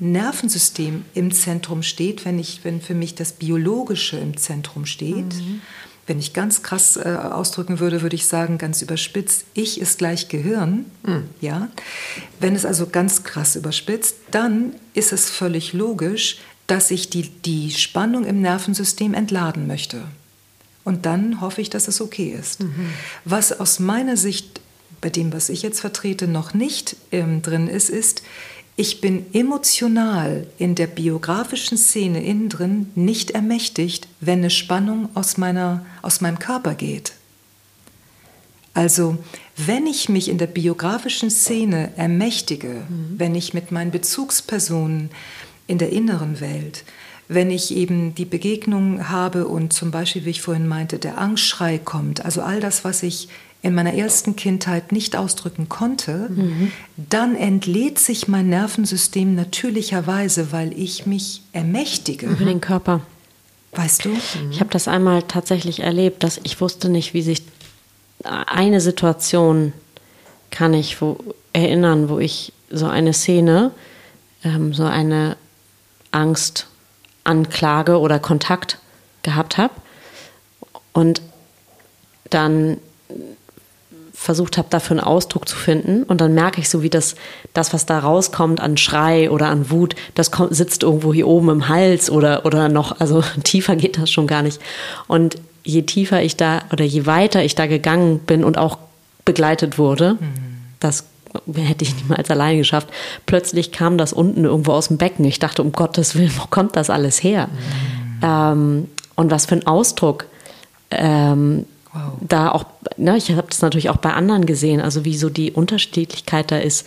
Nervensystem im Zentrum steht, wenn, ich, wenn für mich das Biologische im Zentrum steht. Mhm. Wenn ich ganz krass äh, ausdrücken würde, würde ich sagen, ganz überspitzt, ich ist gleich Gehirn. Mhm. Ja? Wenn es also ganz krass überspitzt, dann ist es völlig logisch, dass ich die, die Spannung im Nervensystem entladen möchte. Und dann hoffe ich, dass es okay ist. Mhm. Was aus meiner Sicht bei dem, was ich jetzt vertrete, noch nicht ähm, drin ist, ist, ich bin emotional in der biografischen Szene innen drin nicht ermächtigt, wenn eine Spannung aus, meiner, aus meinem Körper geht. Also wenn ich mich in der biografischen Szene ermächtige, mhm. wenn ich mit meinen Bezugspersonen in der inneren Welt, wenn ich eben die Begegnung habe und zum Beispiel, wie ich vorhin meinte, der Angstschrei kommt, also all das, was ich in meiner ersten Kindheit nicht ausdrücken konnte, mhm. dann entlädt sich mein Nervensystem natürlicherweise, weil ich mich ermächtige. Über den Körper. Weißt du? Ich habe das einmal tatsächlich erlebt, dass ich wusste nicht, wie sich eine Situation kann ich wo, erinnern, wo ich so eine Szene, ähm, so eine Angst, Anklage oder Kontakt gehabt habe und dann versucht habe, dafür einen Ausdruck zu finden. Und dann merke ich so, wie das, das was da rauskommt an Schrei oder an Wut, das kommt, sitzt irgendwo hier oben im Hals oder, oder noch, also tiefer geht das schon gar nicht. Und je tiefer ich da oder je weiter ich da gegangen bin und auch begleitet wurde, mhm. das hätte ich niemals alleine geschafft. Plötzlich kam das unten irgendwo aus dem Becken. Ich dachte, um Gottes Willen, wo kommt das alles her? Mhm. Ähm, und was für ein Ausdruck. Ähm, wow. Da auch, ne, ich habe das natürlich auch bei anderen gesehen, also wie so die Unterschiedlichkeit da ist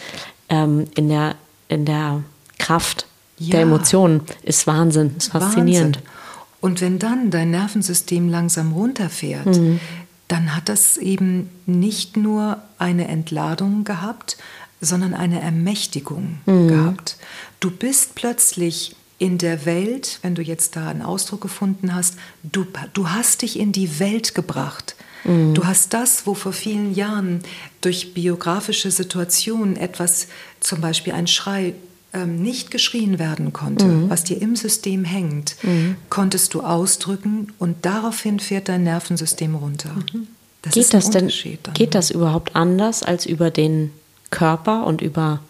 ähm, in, der, in der Kraft ja. der Emotionen, ist Wahnsinn, ist faszinierend. Wahnsinn. Und wenn dann dein Nervensystem langsam runterfährt, mhm. dann hat das eben nicht nur eine Entladung gehabt, sondern eine Ermächtigung mhm. gehabt. Du bist plötzlich in der Welt, wenn du jetzt da einen Ausdruck gefunden hast, du, du hast dich in die Welt gebracht. Mhm. Du hast das, wo vor vielen Jahren durch biografische Situationen etwas, zum Beispiel ein Schrei, ähm, nicht geschrien werden konnte, mhm. was dir im System hängt, mhm. konntest du ausdrücken und daraufhin fährt dein Nervensystem runter. Mhm. Das geht das denn, geht das überhaupt anders als über den Körper und über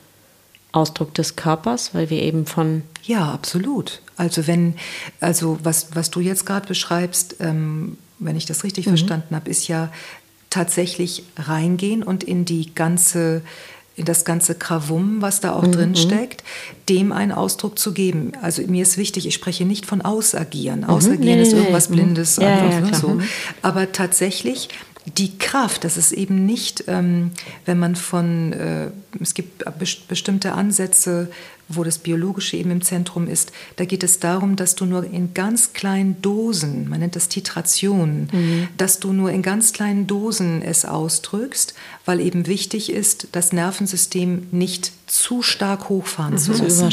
Ausdruck des Körpers, weil wir eben von ja absolut. Also wenn also was was du jetzt gerade beschreibst, ähm, wenn ich das richtig mhm. verstanden habe, ist ja tatsächlich reingehen und in die ganze in das ganze Krawum, was da auch mhm. drin steckt, dem einen Ausdruck zu geben. Also mir ist wichtig, ich spreche nicht von Ausagieren. Mhm. Ausagieren nee, ist irgendwas nee, Blindes, ja, einfach, ja, so. Mhm. Aber tatsächlich die Kraft, das ist eben nicht, ähm, wenn man von, äh, es gibt bestimmte Ansätze, wo das Biologische eben im Zentrum ist, da geht es darum, dass du nur in ganz kleinen Dosen, man nennt das Titration, mhm. dass du nur in ganz kleinen Dosen es ausdrückst, weil eben wichtig ist, das Nervensystem nicht zu stark hochfahren mhm. zu lassen.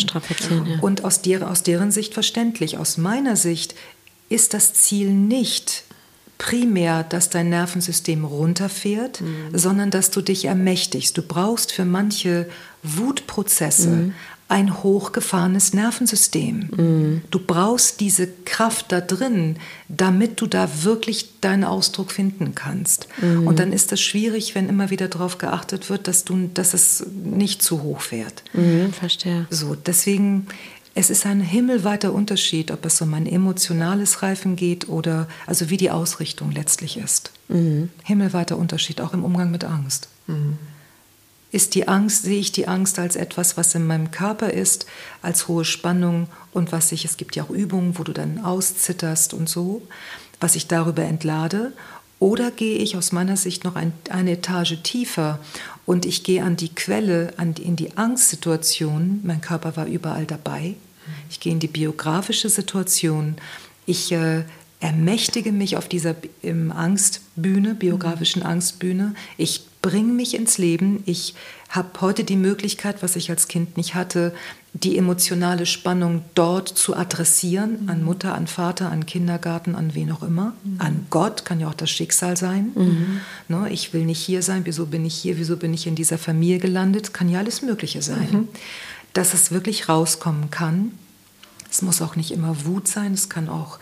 Ja. Und aus, der, aus deren Sicht verständlich, aus meiner Sicht ist das Ziel nicht, primär, dass dein Nervensystem runterfährt, mhm. sondern dass du dich ermächtigst. Du brauchst für manche Wutprozesse mhm. ein hochgefahrenes Nervensystem. Mhm. Du brauchst diese Kraft da drin, damit du da wirklich deinen Ausdruck finden kannst. Mhm. Und dann ist es schwierig, wenn immer wieder darauf geachtet wird, dass, du, dass es nicht zu hoch fährt. Mhm, verstehe. So, deswegen es ist ein himmelweiter Unterschied, ob es um ein emotionales Reifen geht oder also wie die Ausrichtung letztlich ist. Mhm. Himmelweiter Unterschied, auch im Umgang mit Angst. Mhm. Ist die Angst, sehe ich die Angst als etwas, was in meinem Körper ist, als hohe Spannung und was ich, es gibt ja auch Übungen, wo du dann auszitterst und so, was ich darüber entlade. Oder gehe ich aus meiner Sicht noch ein, eine Etage tiefer und ich gehe an die Quelle, an die, in die Angstsituation. Mein Körper war überall dabei. Ich gehe in die biografische Situation. Ich äh, ermächtige mich auf dieser im Angstbühne, biografischen Angstbühne. Ich bringe mich ins Leben. Ich habe heute die Möglichkeit, was ich als Kind nicht hatte, die emotionale Spannung dort zu adressieren, an Mutter, an Vater, an Kindergarten, an wen auch immer, mhm. an Gott, kann ja auch das Schicksal sein. Mhm. Ne, ich will nicht hier sein, wieso bin ich hier, wieso bin ich in dieser Familie gelandet, kann ja alles Mögliche sein. Mhm. Dass es wirklich rauskommen kann. Es muss auch nicht immer Wut sein, es kann auch,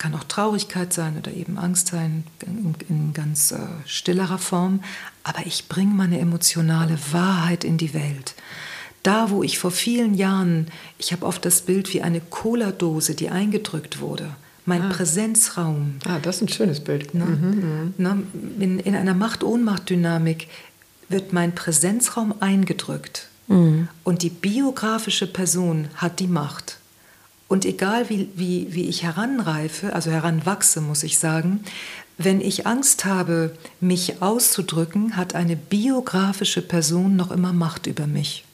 kann auch Traurigkeit sein oder eben Angst sein, in, in ganz äh, stillerer Form. Aber ich bringe meine emotionale Wahrheit in die Welt. Da, wo ich vor vielen Jahren, ich habe oft das Bild wie eine Cola-Dose, die eingedrückt wurde. Mein ah. Präsenzraum. Ah, das ist ein schönes Bild. Ne? Mhm, ne? In, in, einer Macht-Ohnmacht-Dynamik wird mein Präsenzraum eingedrückt. Mhm. Und die biografische Person hat die Macht. Und egal wie, wie, wie ich heranreife, also heranwachse, muss ich sagen, wenn ich Angst habe, mich auszudrücken, hat eine biografische Person noch immer Macht über mich.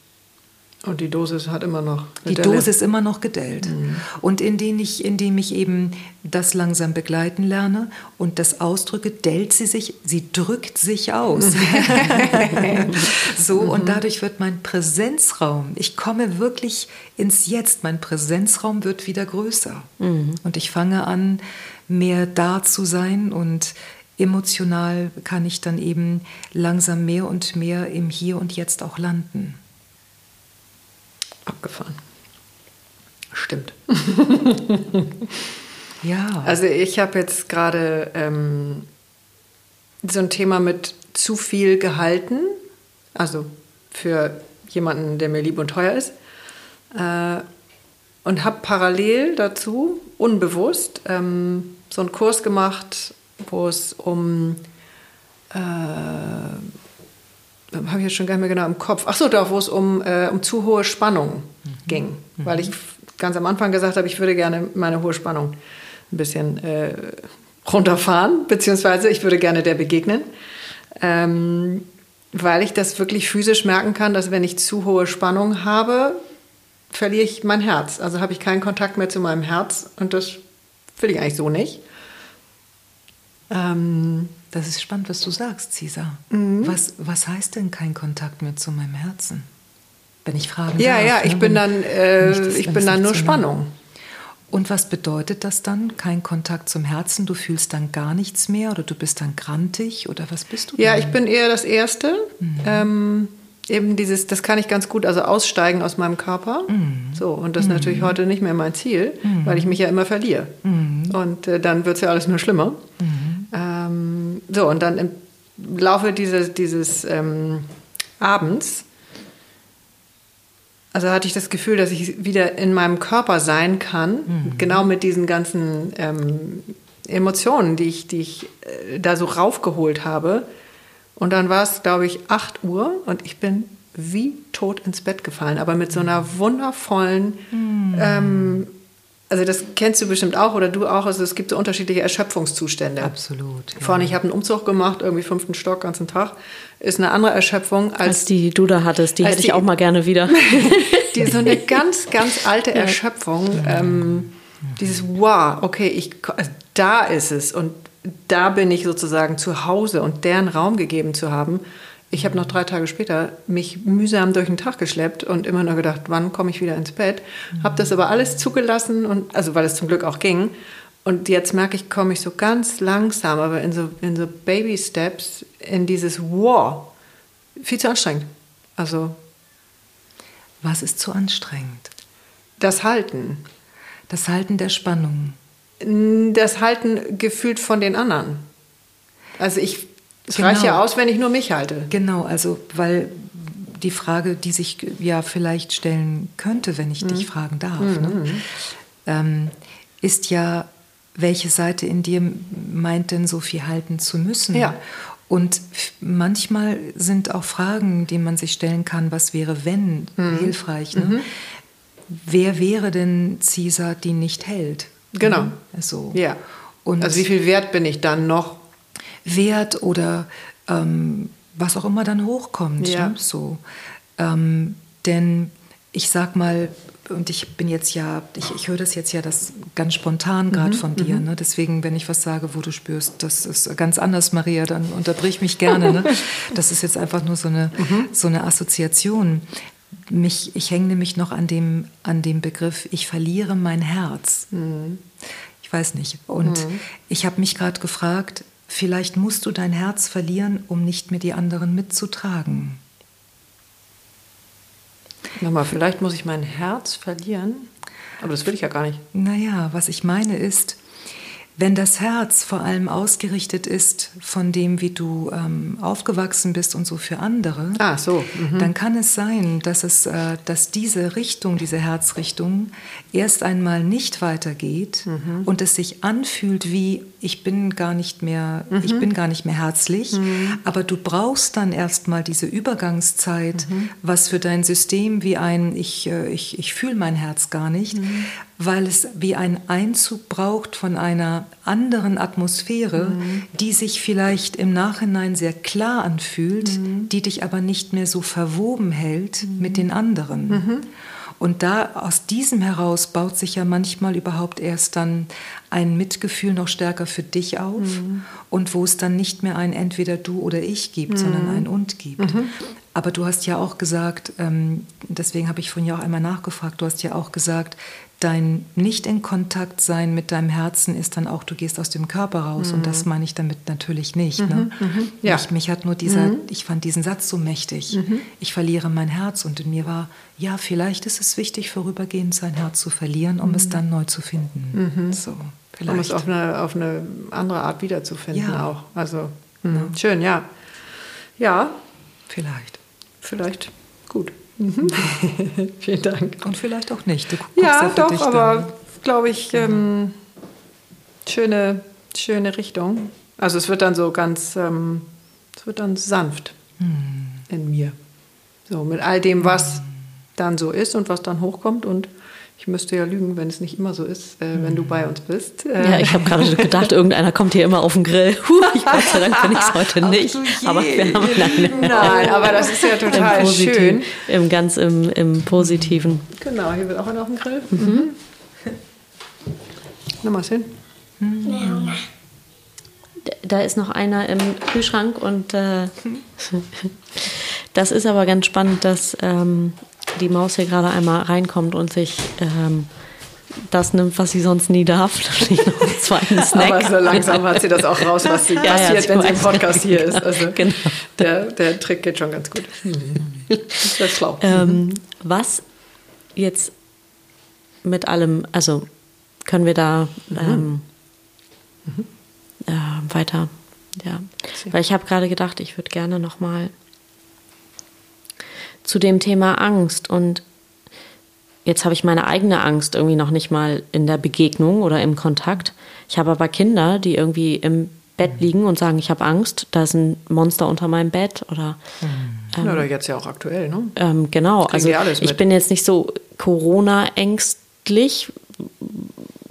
Und die Dosis hat immer noch. Die Delle. Dosis immer noch gedellt. Mhm. Und indem ich, indem ich eben das langsam begleiten lerne und das ausdrücke, dellt sie sich, sie drückt sich aus. so, mhm. und dadurch wird mein Präsenzraum, ich komme wirklich ins Jetzt, mein Präsenzraum wird wieder größer. Mhm. Und ich fange an, mehr da zu sein und emotional kann ich dann eben langsam mehr und mehr im Hier und Jetzt auch landen. Abgefahren. Stimmt. ja. Also ich habe jetzt gerade ähm, so ein Thema mit zu viel gehalten, also für jemanden, der mir lieb und teuer ist. Äh, und habe parallel dazu, unbewusst, ähm, so einen Kurs gemacht, wo es um äh, habe ich jetzt schon gar nicht mehr genau im Kopf. Ach so, da, wo es um, äh, um zu hohe Spannung mhm. ging. Mhm. Weil ich ganz am Anfang gesagt habe, ich würde gerne meine hohe Spannung ein bisschen äh, runterfahren, beziehungsweise ich würde gerne der begegnen. Ähm, weil ich das wirklich physisch merken kann, dass wenn ich zu hohe Spannung habe, verliere ich mein Herz. Also habe ich keinen Kontakt mehr zu meinem Herz und das will ich eigentlich so nicht. Ähm, das ist spannend, was du sagst, Cesar. Mhm. Was, was heißt denn kein Kontakt mehr zu meinem Herzen? Wenn ich fragen ja, darf. Ja, ich ne? bin dann, äh, ich bin dann nur Spannung. Und was bedeutet das dann? Kein Kontakt zum Herzen? Du fühlst dann gar nichts mehr oder du bist dann grantig oder was bist du? Ja, dann? ich bin eher das Erste. Mhm. Ähm, eben dieses, das kann ich ganz gut, also aussteigen aus meinem Körper. Mhm. So, und das ist mhm. natürlich heute nicht mehr mein Ziel, mhm. weil ich mich ja immer verliere. Mhm. Und äh, dann wird es ja alles nur schlimmer. Mhm. Ähm, so, und dann im Laufe dieses, dieses ähm, Abends, also hatte ich das Gefühl, dass ich wieder in meinem Körper sein kann, mhm. genau mit diesen ganzen ähm, Emotionen, die ich, die ich äh, da so raufgeholt habe. Und dann war es, glaube ich, 8 Uhr und ich bin wie tot ins Bett gefallen, aber mit so einer wundervollen mhm. ähm, also das kennst du bestimmt auch oder du auch, also es gibt so unterschiedliche Erschöpfungszustände. Absolut. Ja. Vorne, ich habe einen Umzug gemacht, irgendwie fünften Stock, ganzen Tag, ist eine andere Erschöpfung als, als die, die du da hattest. Die hätte ich auch mal gerne wieder. die so eine ganz, ganz alte ja. Erschöpfung. Ähm, dieses Wow, okay, ich, also da ist es und da bin ich sozusagen zu Hause und deren Raum gegeben zu haben. Ich habe noch drei Tage später mich mühsam durch den Tag geschleppt und immer nur gedacht, wann komme ich wieder ins Bett. Mhm. Habe das aber alles zugelassen und also weil es zum Glück auch ging. Und jetzt merke ich, komme ich so ganz langsam, aber in so, in so Baby Steps in dieses War. Viel zu anstrengend. Also. Was ist zu anstrengend? Das Halten. Das Halten der Spannung. Das Halten gefühlt von den anderen. Also ich es genau. reicht ja aus, wenn ich nur mich halte. Genau, also weil die Frage, die sich ja vielleicht stellen könnte, wenn ich mhm. dich fragen darf, mhm. ne? ähm, ist ja, welche Seite in dir meint denn so viel halten zu müssen? Ja. Und manchmal sind auch Fragen, die man sich stellen kann, was wäre, wenn, mhm. hilfreich. Ne? Mhm. Wer wäre denn Caesar, die nicht hält? Genau. So. Ja. Und also wie viel wert bin ich dann noch Wert oder ähm, was auch immer dann hochkommt. Ja. Ne? So. Ähm, denn ich sag mal, und ich bin jetzt ja, ich, ich höre das jetzt ja das ganz spontan gerade mhm, von dir. Mhm. Ne? Deswegen, wenn ich was sage, wo du spürst, das ist ganz anders, Maria, dann unterbrich mich gerne. Ne? Das ist jetzt einfach nur so eine, mhm. so eine Assoziation. Mich, ich hänge nämlich noch an dem, an dem Begriff, ich verliere mein Herz. Mhm. Ich weiß nicht. Und mhm. ich habe mich gerade gefragt, Vielleicht musst du dein Herz verlieren, um nicht mehr die anderen mitzutragen. Nochmal, vielleicht muss ich mein Herz verlieren, aber das will ich ja gar nicht. Naja, was ich meine ist, Wenn das Herz vor allem ausgerichtet ist von dem, wie du ähm, aufgewachsen bist und so für andere, ah, so. Mhm. dann kann es sein, dass, es, äh, dass diese Richtung, diese Herzrichtung erst einmal nicht weitergeht mhm. und es sich anfühlt wie ich bin gar nicht mehr, mhm. ich bin gar nicht mehr herzlich, mhm. aber du brauchst dann erstmal diese Übergangszeit, mhm. was für dein System wie ein ich, äh, ich, ich fühle mein Herz gar nicht, mhm. weil es wie ein Einzug braucht von einer anderen Atmosphäre, mhm. die sich vielleicht im Nachhinein sehr klar anfühlt, mhm. die dich aber nicht mehr so verwoben hält mhm. mit den anderen. Mhm. Und da aus diesem heraus baut sich ja manchmal überhaupt erst dann ein Mitgefühl noch stärker für dich auf mhm. und wo es dann nicht mehr ein entweder du oder ich gibt, mhm. sondern ein und gibt. Mhm. Aber du hast ja auch gesagt, ähm, deswegen habe ich vorhin ja auch einmal nachgefragt, du hast ja auch gesagt, dein nicht in Kontakt sein mit deinem Herzen ist dann auch, du gehst aus dem Körper raus. Mhm. Und das mhm. meine ich damit natürlich nicht. Ne? Mhm, mhm. Ja. Mich, mich, hat nur dieser, mhm. ich fand diesen Satz so mächtig. Mhm. Ich verliere mein Herz. Und in mir war, ja, vielleicht ist es wichtig, vorübergehend sein Herz zu verlieren, um es dann neu zu finden. So, vielleicht. Um es auf eine, auf eine andere Art wiederzufinden ja. auch. Also, schön, ja. Ja. Vielleicht. Vielleicht. Gut. Mhm. Vielen Dank. Und vielleicht auch nicht. ja, doch, aber glaube ich, ähm, schöne, schöne Richtung. Also es wird dann so ganz, ähm, es wird dann sanft hm. in mir. So mit all dem, was hm. dann so ist und was dann hochkommt und ich müsste ja lügen, wenn es nicht immer so ist, äh, wenn du bei uns bist. Äh ja, ich habe gerade gedacht, irgendeiner kommt hier immer auf den Grill. Huh, ich Gott sei Dank bin ich es heute nicht. Aber wir haben, nein, nein, aber das ist ja total Im schön. Im ganz im, im Positiven. Genau, hier wird auch einer auf den Grill. Mhm. Mhm. Nimm mal hin. Mhm. Da ist noch einer im Kühlschrank und äh, das ist aber ganz spannend, dass ähm, die Maus hier gerade einmal reinkommt und sich ähm, das nimmt, was sie sonst nie darf. Da noch einen zweiten Snack. Aber so langsam hat sie das auch raus, was sie ja, passiert, ja, wenn sie im Podcast hier ist. Also genau. der, der Trick geht schon ganz gut. Das ist schlau. Ähm, was jetzt mit allem, also können wir da mhm. ähm, mhm. Äh, weiter, ja. Weil ich habe gerade gedacht, ich würde gerne noch mal zu dem Thema Angst. Und jetzt habe ich meine eigene Angst irgendwie noch nicht mal in der Begegnung oder im Kontakt. Ich habe aber Kinder, die irgendwie im Bett mhm. liegen und sagen, ich habe Angst, da ist ein Monster unter meinem Bett oder. Mhm. Ähm, oder jetzt ja auch aktuell, ne? Ähm, genau, also ich bin jetzt nicht so Corona-ängstlich,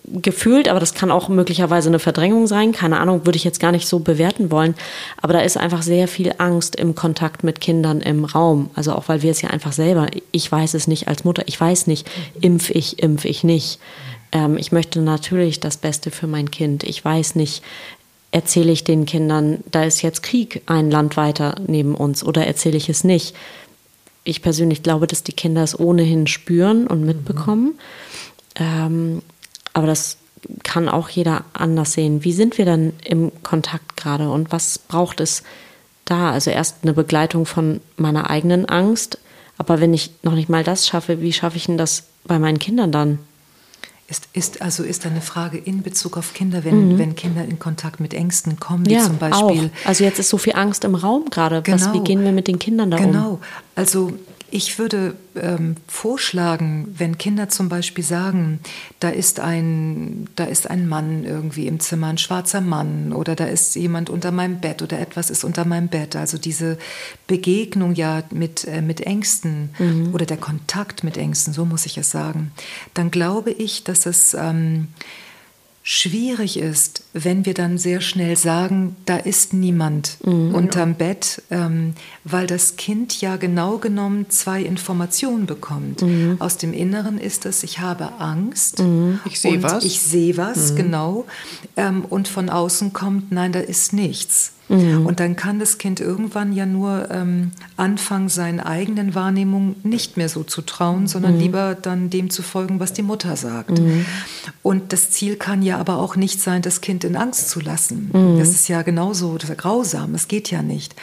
gefühlt, aber das kann auch möglicherweise eine Verdrängung sein. Keine Ahnung, würde ich jetzt gar nicht so bewerten wollen. Aber da ist einfach sehr viel Angst im Kontakt mit Kindern im Raum. Also auch weil wir es ja einfach selber, ich weiß es nicht als Mutter, ich weiß nicht, impf ich, impf ich nicht. Ähm, ich möchte natürlich das Beste für mein Kind. Ich weiß nicht, erzähle ich den Kindern, da ist jetzt Krieg ein Land weiter neben uns oder erzähle ich es nicht. Ich persönlich glaube, dass die Kinder es ohnehin spüren und mitbekommen. Mhm. Ähm, aber das kann auch jeder anders sehen. Wie sind wir dann im Kontakt gerade und was braucht es da? Also erst eine Begleitung von meiner eigenen Angst, aber wenn ich noch nicht mal das schaffe, wie schaffe ich denn das bei meinen Kindern dann? Ist, ist, also ist eine Frage in Bezug auf Kinder, wenn, mhm. wenn Kinder in Kontakt mit Ängsten kommen, wie ja, zum Beispiel. Auch. Also jetzt ist so viel Angst im Raum gerade. Genau. wie gehen wir mit den Kindern da genau. um? Genau. Also ich würde ähm, vorschlagen, wenn Kinder zum Beispiel sagen, da ist, ein, da ist ein Mann irgendwie im Zimmer, ein schwarzer Mann, oder da ist jemand unter meinem Bett oder etwas ist unter meinem Bett. Also diese Begegnung ja mit, äh, mit Ängsten mhm. oder der Kontakt mit Ängsten, so muss ich es sagen, dann glaube ich, dass es... Ähm, schwierig ist, wenn wir dann sehr schnell sagen, da ist niemand mhm, unterm ja. Bett, ähm, weil das Kind ja genau genommen zwei Informationen bekommt. Mhm. Aus dem Inneren ist es, ich habe Angst. Mhm. Ich sehe was. Ich sehe was, mhm. genau. Ähm, und von außen kommt, nein, da ist nichts. Mhm. Und dann kann das Kind irgendwann ja nur ähm, anfangen, seinen eigenen Wahrnehmungen nicht mehr so zu trauen, sondern mhm. lieber dann dem zu folgen, was die Mutter sagt. Mhm. Und das Ziel kann ja aber auch nicht sein, das Kind in Angst zu lassen. Mhm. Das ist ja genauso grausam, es geht ja nicht.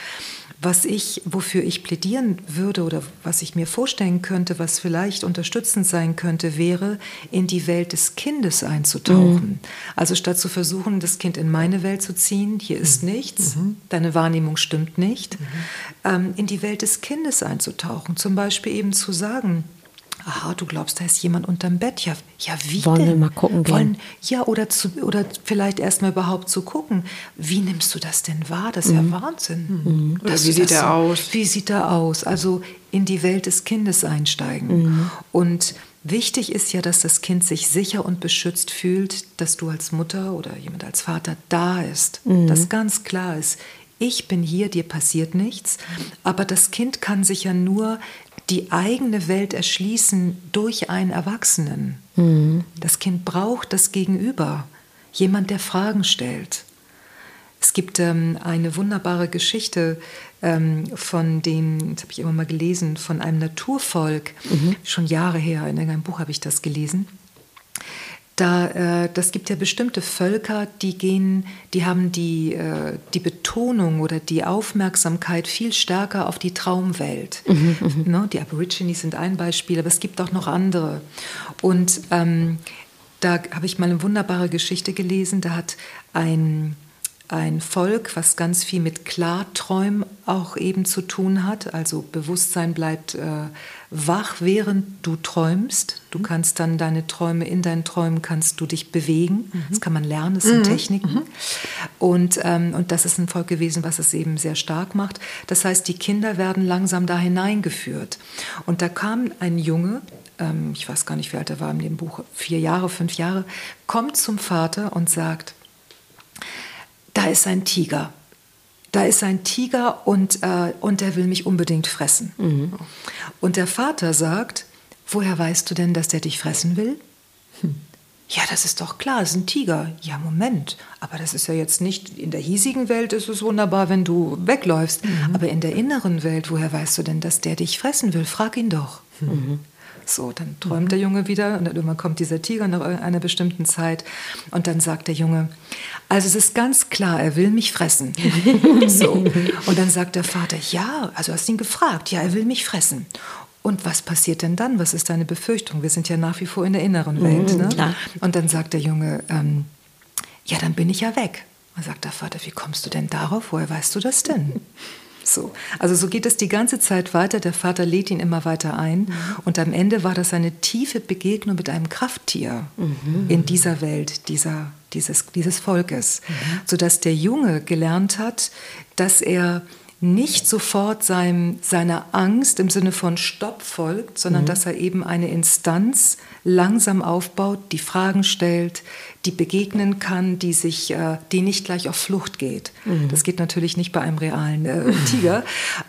Was ich, wofür ich plädieren würde oder was ich mir vorstellen könnte, was vielleicht unterstützend sein könnte, wäre, in die Welt des Kindes einzutauchen. Mhm. Also statt zu versuchen, das Kind in meine Welt zu ziehen, hier ist mhm. nichts, mhm. deine Wahrnehmung stimmt nicht, mhm. ähm, in die Welt des Kindes einzutauchen. Zum Beispiel eben zu sagen, aha, du glaubst, da ist jemand unterm Bett. Ja, ja wie Wollen denn? wir mal gucken Wollen, Ja, oder, zu, oder vielleicht erstmal überhaupt zu gucken, wie nimmst du das denn wahr? Das ist mhm. ja Wahnsinn. Mhm. Oder wie sieht er so, aus? Wie sieht er aus? Also in die Welt des Kindes einsteigen. Mhm. Und wichtig ist ja, dass das Kind sich sicher und beschützt fühlt, dass du als Mutter oder jemand als Vater da ist. Mhm. Dass ganz klar ist, ich bin hier, dir passiert nichts, aber das Kind kann sich ja nur die eigene Welt erschließen durch einen Erwachsenen. Mhm. Das Kind braucht das Gegenüber, jemand, der Fragen stellt. Es gibt ähm, eine wunderbare Geschichte ähm, von dem, das habe ich immer mal gelesen, von einem Naturvolk, mhm. schon Jahre her, in einem Buch habe ich das gelesen. Da, äh, das gibt ja bestimmte Völker, die gehen, die haben die, äh, die Betonung oder die Aufmerksamkeit viel stärker auf die Traumwelt. Mhm, mhm, ne? Die Aborigines sind ein Beispiel, aber es gibt auch noch andere. Und ähm, da habe ich mal eine wunderbare Geschichte gelesen. Da hat ein ein Volk, was ganz viel mit Klarträumen auch eben zu tun hat. Also Bewusstsein bleibt äh, wach, während du träumst. Du mhm. kannst dann deine Träume, in deinen Träumen kannst du dich bewegen. Mhm. Das kann man lernen, das sind mhm. Techniken. Mhm. Und, ähm, und das ist ein Volk gewesen, was es eben sehr stark macht. Das heißt, die Kinder werden langsam da hineingeführt. Und da kam ein Junge, ähm, ich weiß gar nicht, wie alt er war in dem Buch, vier Jahre, fünf Jahre, kommt zum Vater und sagt, da ist ein Tiger. Da ist ein Tiger und, äh, und der will mich unbedingt fressen. Mhm. Und der Vater sagt, woher weißt du denn, dass der dich fressen will? Hm. Ja, das ist doch klar, es ist ein Tiger. Ja, Moment, aber das ist ja jetzt nicht, in der hiesigen Welt ist es wunderbar, wenn du wegläufst. Mhm. Aber in der inneren Welt, woher weißt du denn, dass der dich fressen will? Frag ihn doch. Mhm. So, dann träumt mhm. der Junge wieder und dann irgendwann kommt dieser Tiger nach einer bestimmten Zeit und dann sagt der Junge, also es ist ganz klar, er will mich fressen. so. Und dann sagt der Vater, ja, also hast ihn gefragt, ja, er will mich fressen. Und was passiert denn dann? Was ist deine Befürchtung? Wir sind ja nach wie vor in der inneren Welt. Mhm, ne? Und dann sagt der Junge, ähm, ja, dann bin ich ja weg. Und sagt der Vater, wie kommst du denn darauf? Woher weißt du das denn? So. Also so geht es die ganze Zeit weiter. Der Vater lädt ihn immer weiter ein. Mhm. Und am Ende war das eine tiefe Begegnung mit einem Krafttier mhm. in dieser Welt, dieser, dieses, dieses Volkes. Mhm. Sodass der Junge gelernt hat, dass er nicht sofort seinem, seiner Angst im Sinne von Stopp folgt, sondern mhm. dass er eben eine Instanz langsam aufbaut, die Fragen stellt, die begegnen kann, die sich, äh, die nicht gleich auf Flucht geht. Mhm. Das geht natürlich nicht bei einem realen äh, Tiger,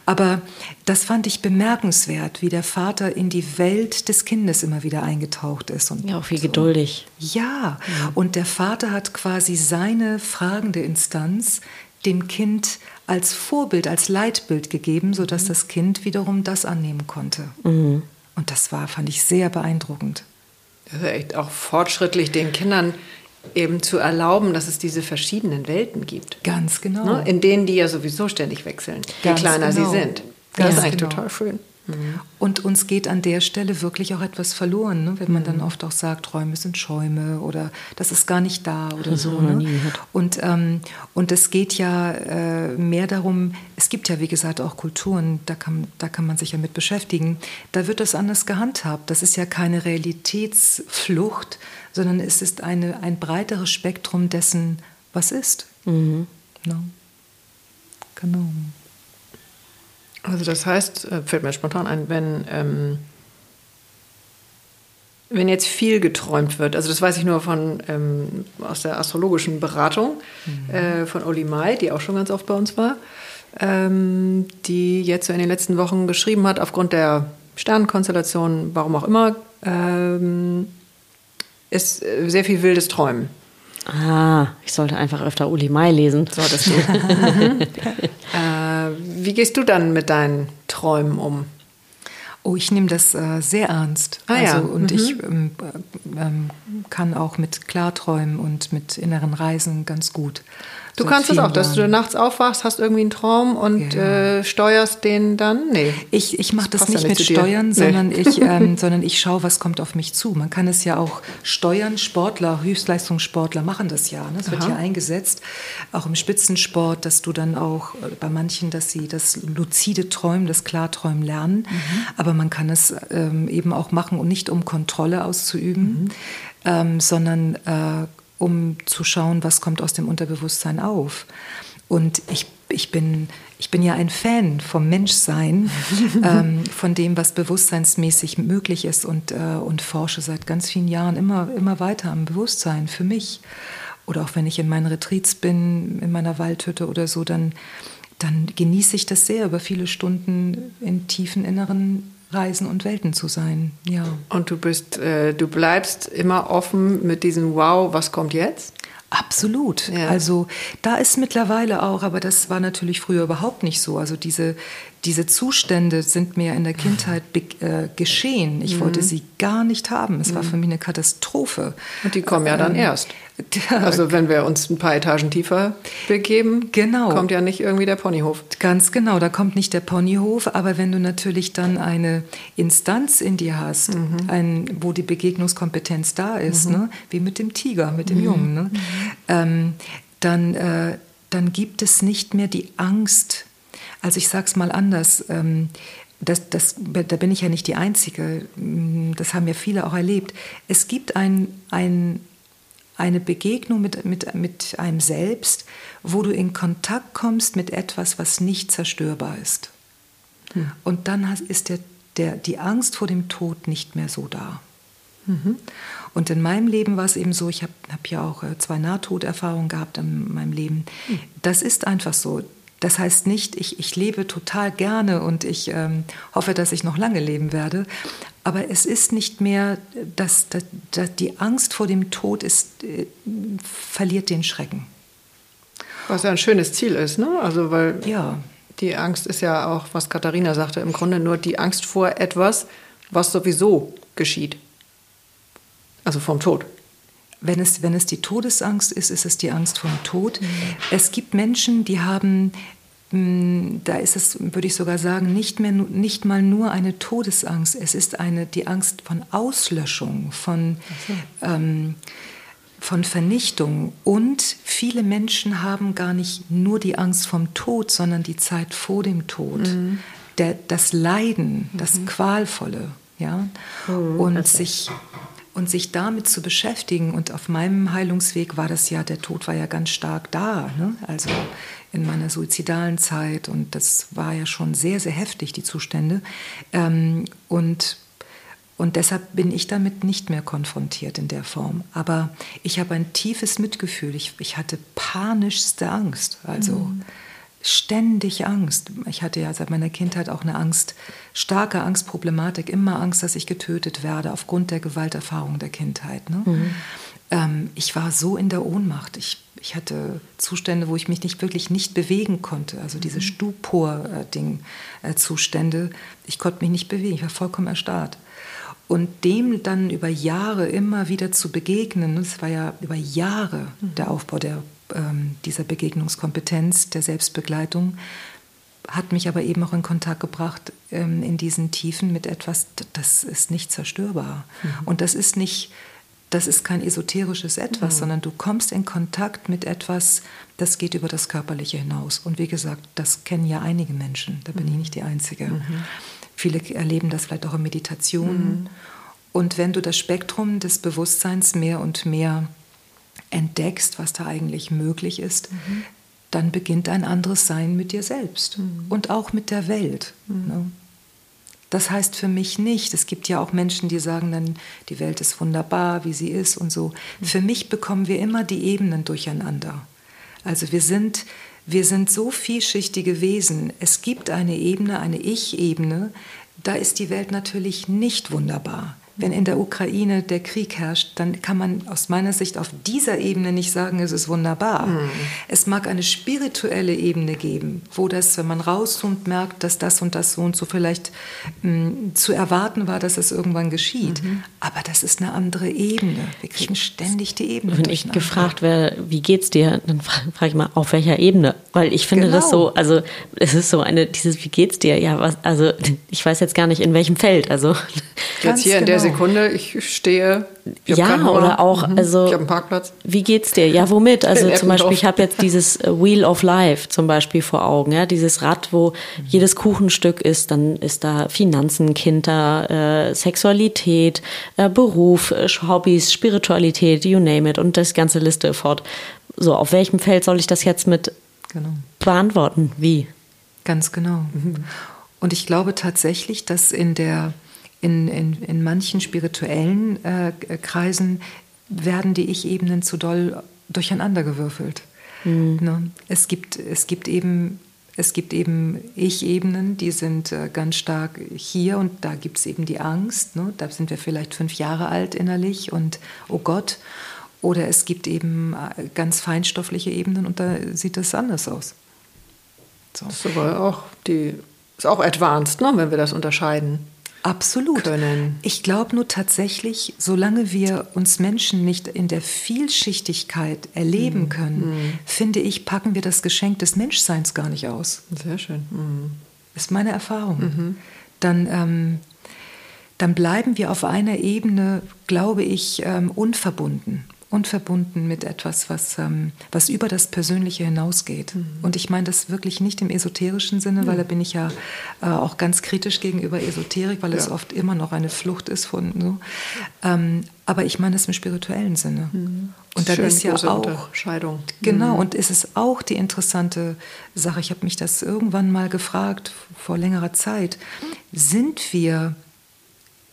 aber das fand ich bemerkenswert, wie der Vater in die Welt des Kindes immer wieder eingetaucht ist. Und ja, auch wie so. geduldig. Ja, mhm. und der Vater hat quasi seine fragende Instanz dem Kind als Vorbild, als Leitbild gegeben, sodass mhm. das Kind wiederum das annehmen konnte. Mhm. Und das war, fand ich sehr beeindruckend. Das ist echt auch fortschrittlich, den Kindern eben zu erlauben, dass es diese verschiedenen Welten gibt. Ganz genau. Ne? In denen die ja sowieso ständig wechseln, je kleiner genau. sie sind. Das Ganz ist eigentlich genau. total schön. Und uns geht an der Stelle wirklich auch etwas verloren, ne? wenn man mhm. dann oft auch sagt, Träume sind Schäume oder das ist gar nicht da oder das so. Ne? Und, ähm, und es geht ja äh, mehr darum, es gibt ja wie gesagt auch Kulturen, da kann, da kann man sich ja mit beschäftigen, da wird das anders gehandhabt. Das ist ja keine Realitätsflucht, sondern es ist eine, ein breiteres Spektrum dessen, was ist. Mhm. No. Ne? Genau. Also das heißt, äh, fällt mir spontan ein, wenn, ähm, wenn jetzt viel geträumt wird, also das weiß ich nur von, ähm, aus der astrologischen Beratung mhm. äh, von Oli Mai, die auch schon ganz oft bei uns war, ähm, die jetzt so in den letzten Wochen geschrieben hat, aufgrund der Sternenkonstellation, warum auch immer, ähm, ist äh, sehr viel wildes Träumen. Ah, ich sollte einfach öfter Uli Mai lesen. So, das geht. mhm. äh, wie gehst du dann mit deinen Träumen um? Oh, ich nehme das äh, sehr ernst. Ah, also, ja. Und mhm. ich ähm, ähm, kann auch mit Klarträumen und mit inneren Reisen ganz gut. Du kannst es auch, dass du nachts aufwachst, hast irgendwie einen Traum und ja. äh, steuerst den dann? Nee. Ich, ich mache das, das, nicht ja nicht mit Steuern, nee. sondern, ich, ähm, sondern ich schaue, was kommt auf mich zu. Man kann es ja auch steuern. Sportler, Höchstleistungssportler machen das ja. Ne? Das wird ja eingesetzt, auch im Spitzensport, dass du dann auch äh, bei manchen, dass sie das luzide Träumen, das Klarträumen lernen. Mhm. Aber man kann es ähm, eben auch machen und nicht um Kontrolle auszuüben, mhm. ähm, sondern äh, um zu schauen, was kommt aus dem Unterbewusstsein auf. Und ich, ich, bin, ich bin ja ein Fan vom Menschsein, ähm, von dem, was bewusstseinsmäßig möglich ist und, äh, und forsche seit ganz vielen Jahren immer, immer weiter am Bewusstsein für mich. Oder auch wenn ich in meinen Retreats bin, in meiner Waldhütte oder so, dann, dann genieße ich das sehr, über viele Stunden in tiefen inneren Reisen und Welten zu sein. Ja. Und du bist, äh, du bleibst immer offen mit diesem Wow, was kommt jetzt? Absolut. Ja. Also da ist mittlerweile auch, aber das war natürlich früher überhaupt nicht so. Also diese, diese Zustände sind mir in der Kindheit äh, geschehen. Ich mhm. wollte sie gar nicht haben. Es mhm. war für mich eine Katastrophe. Und die kommen ja dann ähm, erst. Also wenn wir uns ein paar Etagen tiefer begeben, genau. kommt ja nicht irgendwie der Ponyhof. Ganz genau, da kommt nicht der Ponyhof, aber wenn du natürlich dann eine Instanz in dir hast, mhm. ein, wo die Begegnungskompetenz da ist, mhm. ne? wie mit dem Tiger, mit dem mhm. Jungen, ne? Mhm. ähm, dann, äh, dann gibt es nicht mehr die Angst. Also ich sage es mal anders. Ähm, das, das, da bin ich ja nicht die Einzige, das haben ja viele auch erlebt. Es gibt ein, ein eine Begegnung mit, mit, mit einem Selbst, wo du in Kontakt kommst mit etwas, was nicht zerstörbar ist. Hm. Und dann ist der, der, die Angst vor dem Tod nicht mehr so da. Mhm. Und in meinem Leben war es eben so, ich habe hab ja auch äh, zwei Nahtoderfahrungen gehabt in meinem Leben. Mhm. Das ist einfach so. Das heißt nicht, ich, ich lebe total gerne und ich ähm, hoffe, dass ich noch lange leben werde. Aber es ist nicht mehr, dass, dass, dass die Angst vor dem Tod ist, äh, verliert den Schrecken. Was ja ein schönes Ziel ist, ne? Also weil ja. die Angst ist ja auch, was Katharina sagte, im Grunde nur die Angst vor etwas, was sowieso geschieht. Also vom Tod. Wenn es, wenn es die Todesangst ist, ist es die Angst vor dem Tod. Mhm. Es gibt Menschen, die haben da ist es, würde ich sogar sagen, nicht, mehr, nicht mal nur eine Todesangst, es ist eine, die Angst von Auslöschung, von, so. ähm, von Vernichtung. Und viele Menschen haben gar nicht nur die Angst vom Tod, sondern die Zeit vor dem Tod, mhm. der, das Leiden, das mhm. Qualvolle. Ja? Mhm. Und sich und sich damit zu beschäftigen. Und auf meinem Heilungsweg war das ja, der Tod war ja ganz stark da. Ne? Also in meiner suizidalen Zeit und das war ja schon sehr, sehr heftig, die Zustände. Ähm, und, und deshalb bin ich damit nicht mehr konfrontiert in der Form. Aber ich habe ein tiefes Mitgefühl. Ich, ich hatte panischste Angst. Also mhm. ständig Angst. Ich hatte ja seit meiner Kindheit auch eine Angst, starke Angstproblematik, immer Angst, dass ich getötet werde aufgrund der Gewalterfahrung der Kindheit. Ne? Mhm. Ähm, ich war so in der Ohnmacht. Ich ich hatte Zustände, wo ich mich nicht wirklich nicht bewegen konnte, also diese mhm. Stupor-Ding-Zustände. Ich konnte mich nicht bewegen, ich war vollkommen erstarrt. Und dem dann über Jahre immer wieder zu begegnen, das war ja über Jahre mhm. der Aufbau der, ähm, dieser Begegnungskompetenz, der Selbstbegleitung, hat mich aber eben auch in Kontakt gebracht ähm, in diesen Tiefen mit etwas, das ist nicht zerstörbar. Mhm. Und das ist nicht das ist kein esoterisches Etwas, mhm. sondern du kommst in Kontakt mit etwas, das geht über das Körperliche hinaus. Und wie gesagt, das kennen ja einige Menschen, da bin mhm. ich nicht die Einzige. Mhm. Viele erleben das vielleicht auch in Meditationen. Mhm. Und wenn du das Spektrum des Bewusstseins mehr und mehr entdeckst, was da eigentlich möglich ist, mhm. dann beginnt ein anderes Sein mit dir selbst mhm. und auch mit der Welt. Ne? Das heißt für mich nicht, es gibt ja auch Menschen, die sagen dann, die Welt ist wunderbar, wie sie ist und so. Für mich bekommen wir immer die Ebenen durcheinander. Also wir sind, wir sind so vielschichtige Wesen. Es gibt eine Ebene, eine Ich-Ebene, da ist die Welt natürlich nicht wunderbar. Wenn in der Ukraine der Krieg herrscht, dann kann man aus meiner Sicht auf dieser Ebene nicht sagen, es ist wunderbar. Mhm. Es mag eine spirituelle Ebene geben, wo das, wenn man rauszoomt, merkt, dass das und das so und so vielleicht mh, hm, zu erwarten war, dass es irgendwann geschieht. Mhm. Aber das ist eine andere Ebene. Wir kriegen ständig die Ebene. Wenn ich gefragt werde, wie geht's dir, dann frage ich mal, auf welcher Ebene? Weil ich finde genau. das so, also es ist so eine, dieses, wie geht's dir? Ja, was, also ich weiß jetzt gar nicht, in welchem Feld. Also jetzt hier genau. in der genau. Sekunde, ich stehe. Ich ja, oder auch, mhm. also. Ich habe einen Parkplatz. Wie geht's dir? Ja, womit? Also zum Beispiel, ich habe jetzt dieses äh, Wheel of Life zum Beispiel vor Augen, ja, dieses Rad, wo mhm. jedes Kuchenstück ist, dann ist da Finanzen, Kinder, äh, Sexualität, äh, Beruf, äh, Hobbys, Spiritualität, you name it und das ganze Liste fort. So, auf welchem Feld soll ich das jetzt mit genau. beantworten? Wie? Ganz genau. Mhm. Und ich glaube tatsächlich, dass in der in, in, in manchen spirituellen äh, Kreisen werden die Ich-Ebenen zu doll durcheinandergewürfelt. Mhm. Ne? Es, gibt, es gibt eben es gibt eben Ich-Ebenen, die sind äh, ganz stark hier und da gibt es eben die Angst. Ne? Da sind wir vielleicht fünf Jahre alt innerlich und oh Gott. Oder es gibt eben äh, ganz feinstoffliche Ebenen und da sieht es anders aus. So. Das ist aber auch, die, ist auch advanced, ne? wenn wir das unterscheiden. Absolut. Können. Ich glaube nur tatsächlich, solange wir uns Menschen nicht in der Vielschichtigkeit erleben mhm. können, mhm. finde ich, packen wir das Geschenk des Menschseins gar nicht aus. Sehr schön. Mhm. Ist meine Erfahrung. Mhm. Dann, ähm, dann bleiben wir auf einer Ebene, glaube ich, ähm, unverbunden und verbunden mit etwas, was, ähm, was über das Persönliche hinausgeht. Mhm. Und ich meine das wirklich nicht im esoterischen Sinne, mhm. weil da bin ich ja äh, auch ganz kritisch gegenüber Esoterik, weil ja. es oft immer noch eine Flucht ist von so. Ähm, aber ich meine es im spirituellen Sinne. Mhm. Und dann ist ja auch Scheidung. Genau, mhm. und ist es auch die interessante Sache. Ich habe mich das irgendwann mal gefragt vor längerer Zeit. Sind wir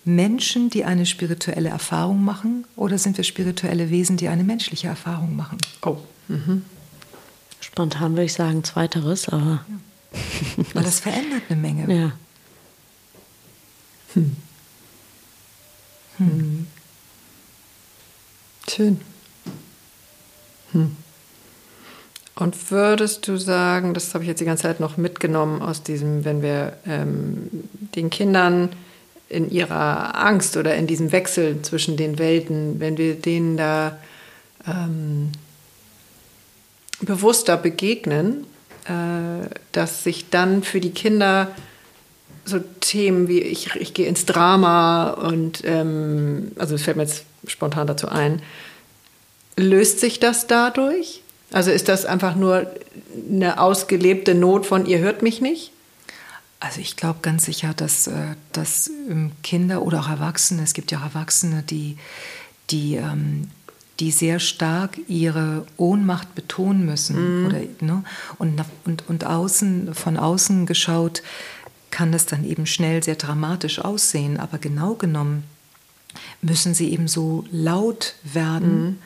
Menschen, die eine spirituelle Erfahrung machen, oder sind wir spirituelle Wesen, die eine menschliche Erfahrung machen? Oh. Mhm. Spontan würde ich sagen, zweiteres, aber. Ja. Weil das verändert eine Menge. Ja. Hm. Hm. Schön. Hm. Und würdest du sagen, das habe ich jetzt die ganze Zeit noch mitgenommen aus diesem, wenn wir ähm, den Kindern in ihrer Angst oder in diesem Wechsel zwischen den Welten, wenn wir denen da ähm, bewusster begegnen, äh, dass sich dann für die Kinder so Themen wie ich, ich gehe ins Drama und ähm, also es fällt mir jetzt spontan dazu ein, löst sich das dadurch? Also ist das einfach nur eine ausgelebte Not von ihr hört mich nicht? Also ich glaube ganz sicher, dass, äh, dass Kinder oder auch Erwachsene, es gibt ja auch Erwachsene, die, die, ähm, die sehr stark ihre Ohnmacht betonen müssen. Mhm. Oder, ne? und, und, und außen, von außen geschaut kann das dann eben schnell sehr dramatisch aussehen. Aber genau genommen müssen sie eben so laut werden. Mhm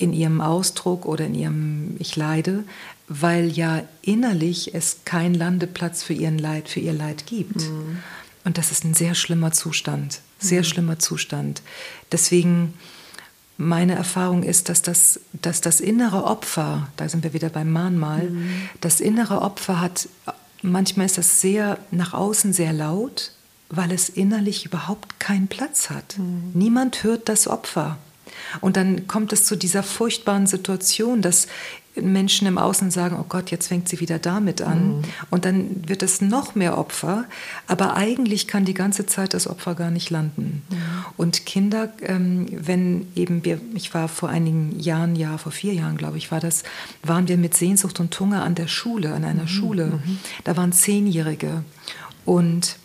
in ihrem Ausdruck oder in ihrem Ich leide, weil ja innerlich es keinen Landeplatz für ihren Leid, für ihr Leid gibt. Mhm. Und das ist ein sehr schlimmer Zustand, sehr mhm. schlimmer Zustand. Deswegen meine Erfahrung ist, dass das, dass das innere Opfer, da sind wir wieder beim Mahnmal, mhm. das innere Opfer hat, manchmal ist das sehr nach außen sehr laut, weil es innerlich überhaupt keinen Platz hat. Mhm. Niemand hört das Opfer. Und dann kommt es zu dieser furchtbaren Situation, dass Menschen im Außen sagen, oh Gott, jetzt fängt sie wieder damit an. Mhm. Und dann wird es noch mehr Opfer. Aber eigentlich kann die ganze Zeit das Opfer gar nicht landen. Mhm. Und Kinder, ähm, wenn eben wir, ich war vor einigen Jahren, ja, vor vier Jahren, glaube ich, war das, waren wir mit Sehnsucht und Hunger an der Schule, an einer mhm. Schule. Mhm. Da waren Zehnjährige. Und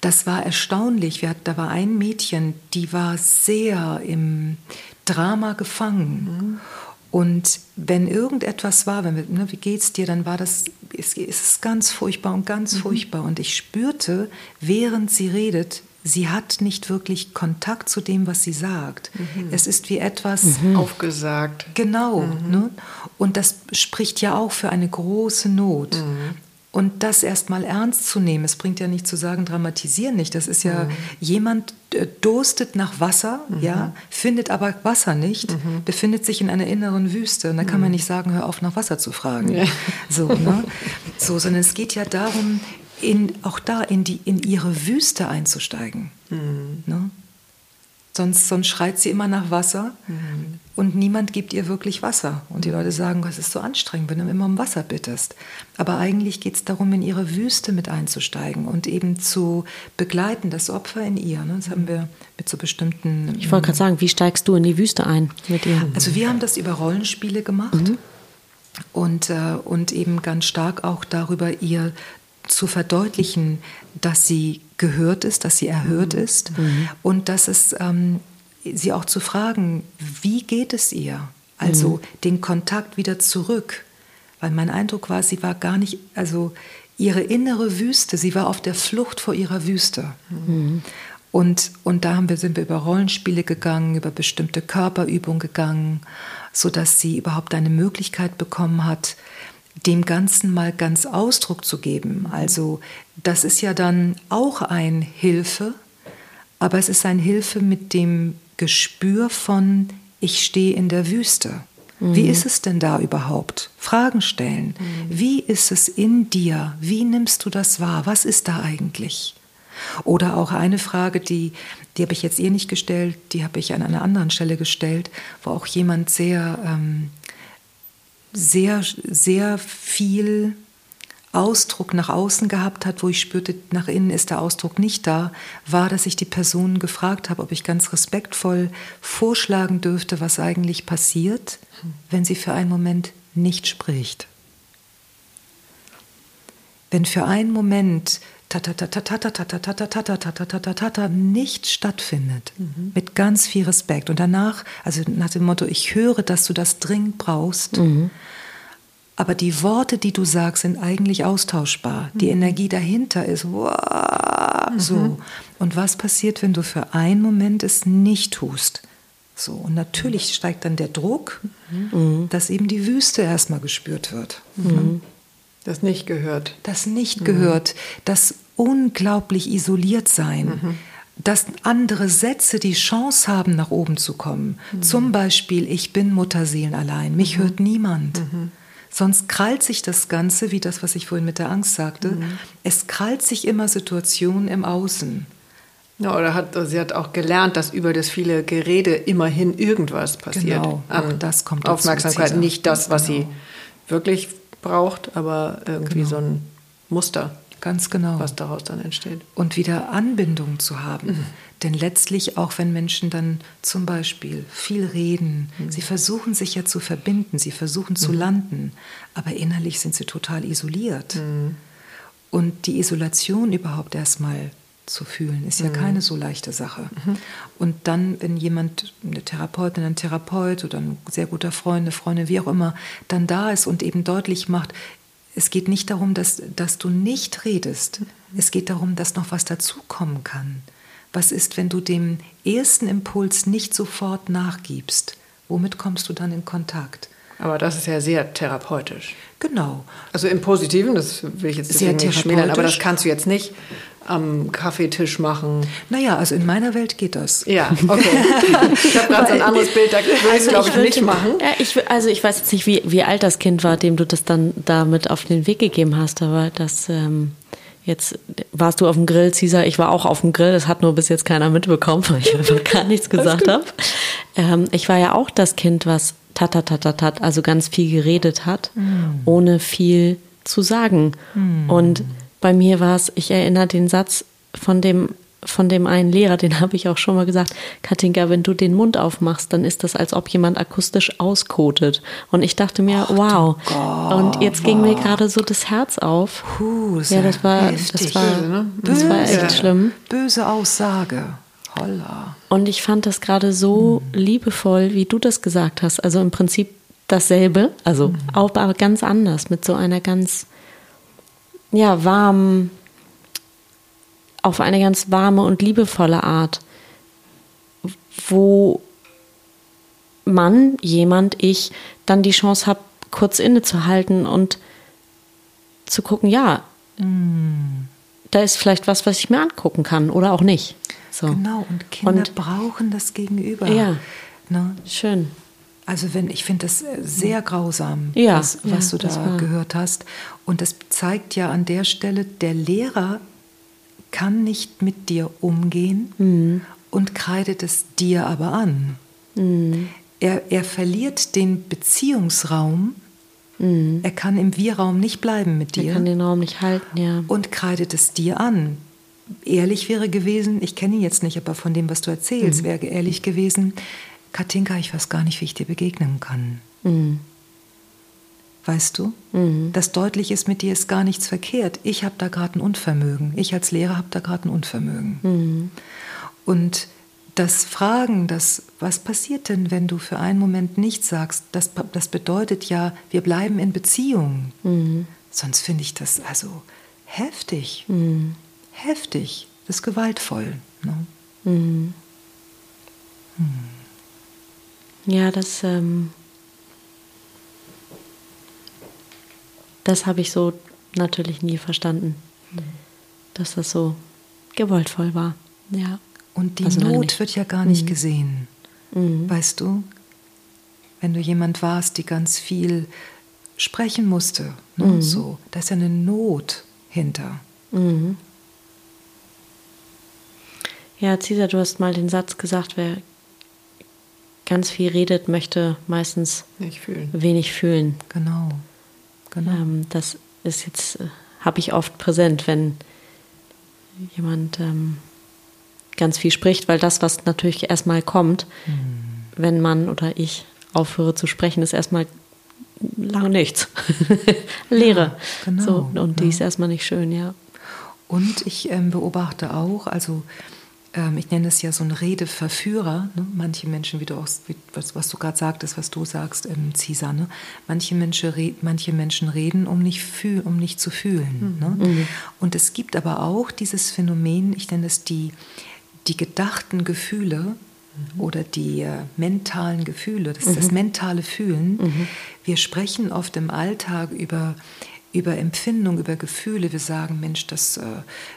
das war erstaunlich. Wir, da war ein Mädchen, die war sehr im Drama gefangen. Mhm. Und wenn irgendetwas war, wenn wir, ne, wie geht's dir, dann war das, es ist ganz furchtbar und ganz mhm. furchtbar. Und ich spürte, während sie redet, sie hat nicht wirklich Kontakt zu dem, was sie sagt. Mhm. Es ist wie etwas mhm. aufgesagt. Genau. Mhm. Ne? Und das spricht ja auch für eine große Not. Und das erstmal ernst zu nehmen, es bringt ja nicht zu sagen, dramatisieren nicht. Das ist ja, mhm. jemand äh, durstet nach Wasser, mhm. ja, findet aber Wasser nicht, mhm. befindet sich in einer inneren Wüste. Und da kann man mhm. nicht sagen, hör auf, nach Wasser zu fragen. Ja. So, ne? so, sondern es geht ja darum, in, auch da in, die, in ihre Wüste einzusteigen. Mhm. Ne? Sonst, sonst schreit sie immer nach Wasser mhm. Und niemand gibt ihr wirklich Wasser. Und die Leute sagen, es ist so anstrengend, wenn du immer um Wasser bittest. Aber eigentlich geht es darum, in ihre Wüste mit einzusteigen und eben zu begleiten, das Opfer in ihr. Ne? Das haben wir mit so bestimmten. Ich wollte gerade sagen, wie steigst du in die Wüste ein mit ihr? Also wir haben das über Rollenspiele gemacht. Mhm. Und, äh, und eben ganz stark auch darüber, ihr zu verdeutlichen, dass sie gehört ist, dass sie erhört mhm. ist mhm. und dass es ähm, sie auch zu fragen, wie geht es ihr? Also mhm. den Kontakt wieder zurück. Weil mein Eindruck war, sie war gar nicht, also ihre innere Wüste, sie war auf der Flucht vor ihrer Wüste. Mhm. Und, und da haben wir, sind wir über Rollenspiele gegangen, über bestimmte Körperübungen gegangen, sodass sie überhaupt eine Möglichkeit bekommen hat, dem Ganzen mal ganz Ausdruck zu geben. Also das ist ja dann auch ein Hilfe, aber es ist ein Hilfe mit dem Gespür von, ich stehe in der Wüste. Mhm. Wie ist es denn da überhaupt? Fragen stellen. Mhm. Wie ist es in dir? Wie nimmst du das wahr? Was ist da eigentlich? Oder auch eine Frage, die, die habe ich jetzt ihr nicht gestellt, die habe ich an einer anderen Stelle gestellt, wo auch jemand sehr ähm, sehr, sehr viel Ausdruck nach außen gehabt hat, wo ich spürte, nach innen ist der Ausdruck nicht da, war, dass ich die Person gefragt habe, ob ich ganz respektvoll vorschlagen dürfte, was eigentlich passiert, wenn sie für einen Moment nicht spricht. Wenn für einen Moment nicht stattfindet, mhm. mit ganz viel Respekt. Und danach, also nach dem Motto, ich höre, dass du das dringend brauchst, mhm. Aber die Worte, die du sagst, sind eigentlich austauschbar. Mhm. Die Energie dahinter ist wow, so. Und was passiert, wenn du für einen Moment es nicht tust? So, und natürlich steigt dann der Druck, dass eben die Wüste erstmal gespürt wird. Das nicht gehört. Das nicht mhm. gehört. Das unglaublich isoliert sein. Mhm. Dass andere Sätze die Chance haben, nach oben zu kommen. Mhm. Zum Beispiel, ich bin Mutterseelen allein, mich mhm. hört niemand. Mhm. Sonst krallt sich das Ganze, wie das, was ich vorhin mit der Angst sagte, mhm. es krallt sich immer Situationen im Außen. Ja, oder hat, sie hat auch gelernt, dass über das viele Gerede immerhin irgendwas passiert. Genau, auch das kommt Aufmerksamkeit, nicht das, was genau. sie wirklich braucht, aber irgendwie genau. so ein Muster. Ganz genau. Was daraus dann entsteht. Und wieder Anbindung zu haben. Mhm. Denn letztlich, auch wenn Menschen dann zum Beispiel viel reden, mhm. sie versuchen sich ja zu verbinden, sie versuchen mhm. zu landen, aber innerlich sind sie total isoliert. Mhm. Und die Isolation überhaupt erstmal zu fühlen, ist ja mhm. keine so leichte Sache. Mhm. Und dann, wenn jemand, eine Therapeutin, ein Therapeut oder ein sehr guter Freund, eine Freundin, wie auch immer, dann da ist und eben deutlich macht, es geht nicht darum, dass, dass du nicht redest. Mhm. Es geht darum, dass noch was dazukommen kann. Was ist, wenn du dem ersten Impuls nicht sofort nachgibst? Womit kommst du dann in Kontakt? Aber das ist ja sehr therapeutisch. Genau. Also im Positiven, das will ich jetzt sehr nicht schmälern, aber das kannst du jetzt nicht am Kaffeetisch machen. Naja, also in meiner Welt geht das. Ja, okay. ich habe gerade so ein anderes Bild, da würde also ich glaube ich, nicht machen. Ja, ich, also ich weiß jetzt nicht, wie, wie alt das Kind war, dem du das dann damit auf den Weg gegeben hast, aber das... Ähm Jetzt warst du auf dem Grill, Cesar, ich war auch auf dem Grill, das hat nur bis jetzt keiner mitbekommen, weil ich einfach gar nichts gesagt habe. Ähm, ich war ja auch das Kind, was tatatatat, also ganz viel geredet hat, mm. ohne viel zu sagen. Mm. Und bei mir war es, ich erinnere den Satz von dem von dem einen Lehrer, den habe ich auch schon mal gesagt, Katinka, wenn du den Mund aufmachst, dann ist das, als ob jemand akustisch auskotet. Und ich dachte mir, oh, wow. Und jetzt wow. ging mir gerade so das Herz auf. Puh, ja, das war, das war, ne? das war echt schlimm. Böse Aussage. Holla. Und ich fand das gerade so hm. liebevoll, wie du das gesagt hast. Also im Prinzip dasselbe, also hm. auch aber ganz anders, mit so einer ganz, ja, warmen, auf eine ganz warme und liebevolle Art, wo man, jemand, ich, dann die Chance habe, kurz innezuhalten und zu gucken, ja, mm. da ist vielleicht was, was ich mir angucken kann oder auch nicht. So. Genau, und Kinder und, brauchen das Gegenüber. Ja, ne? schön. Also wenn ich finde das sehr grausam, ja, was, was ja, du da gehört hast. Und das zeigt ja an der Stelle, der Lehrer kann nicht mit dir umgehen mhm. und kreidet es dir aber an. Mhm. Er, er verliert den Beziehungsraum. Mhm. Er kann im Wir-Raum nicht bleiben mit dir. Er kann den Raum nicht halten, ja. Und kreidet es dir an. Ehrlich wäre gewesen, ich kenne ihn jetzt nicht, aber von dem, was du erzählst, mhm. wäre ehrlich gewesen, Katinka, ich weiß gar nicht, wie ich dir begegnen kann. Weißt du? Mhm. Das deutlich ist, mit dir ist gar nichts verkehrt. Ich habe da gerade ein Unvermögen. Ich als Lehrer habe da gerade ein Unvermögen. Mhm. Und das Fragen, das, was passiert denn, wenn du für einen Moment nichts sagst, das, das bedeutet ja, wir bleiben in Beziehung. Mhm. Sonst finde ich das also heftig. Mhm. Heftig. Das ist gewaltvoll. Ne? Mhm. Hm. Ja, das, ähm, das habe ich so natürlich nie verstanden, mhm. dass das so gewaltvoll war. Ja. Und die also Not wird ja gar nicht mhm. gesehen, mhm. weißt du? Wenn du jemand warst, die ganz viel sprechen musste, ne? Mhm. so, da ist ja eine Not hinter. Mhm. Ja, Cesar, du hast mal den Satz gesagt, wer ganz viel redet, möchte meistens fühlen. wenig fühlen. Genau. Genau. Ähm, das ist jetzt, äh, habe ich oft präsent, wenn jemand ähm, ganz viel spricht, weil das, was natürlich erstmal kommt, mhm. wenn man oder ich aufhöre zu sprechen, ist erstmal lange nichts. Leere. Ja, genau, so, und die ist erstmal nicht schön, ja. Und ich ähm, beobachte auch, also ähm, ich nenne es ja so ein Redeverführer. Ne? Manche Menschen, wie du auch, wie, was, was, du gerade sagtest, was du sagst, ähm, Cisa, ne? manche, Menschen manche Menschen reden, um nicht, fühl, um nicht zu fühlen. Mhm. Ne? Mhm. Und es gibt aber auch dieses Phänomen, ich nenne es die, die gedachten Gefühle, mhm. oder die äh, mentalen Gefühle, das, mhm. das mentale Fühlen. Mhm. Wir sprechen oft im Alltag über über Empfindung, über Gefühle. Wir sagen, Mensch, das, äh,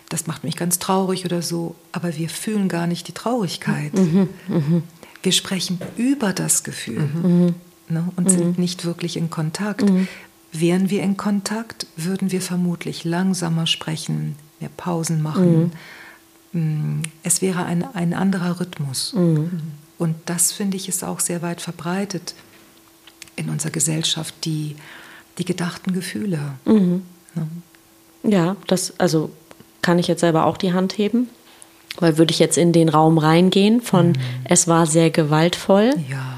das macht mich ganz traurig oder so, aber wir fühlen gar nicht die Traurigkeit. Mhm, mh. Wir sprechen über das Gefühl mhm. ne, und mhm. sind nicht wirklich in Kontakt. Mhm. Wären wir in Kontakt, würden wir vermutlich langsamer sprechen, mehr Pausen machen. Mhm. Mm, es wäre ein, ein anderer Rhythmus. Mhm. Und das, finde ich, ist auch sehr weit verbreitet in unserer Gesellschaft, die die gedachten Gefühle. Mhm. Ja. ja, das, also kann ich jetzt selber auch die Hand heben. Weil würde ich jetzt in den Raum reingehen von mhm. es war sehr gewaltvoll. Ja.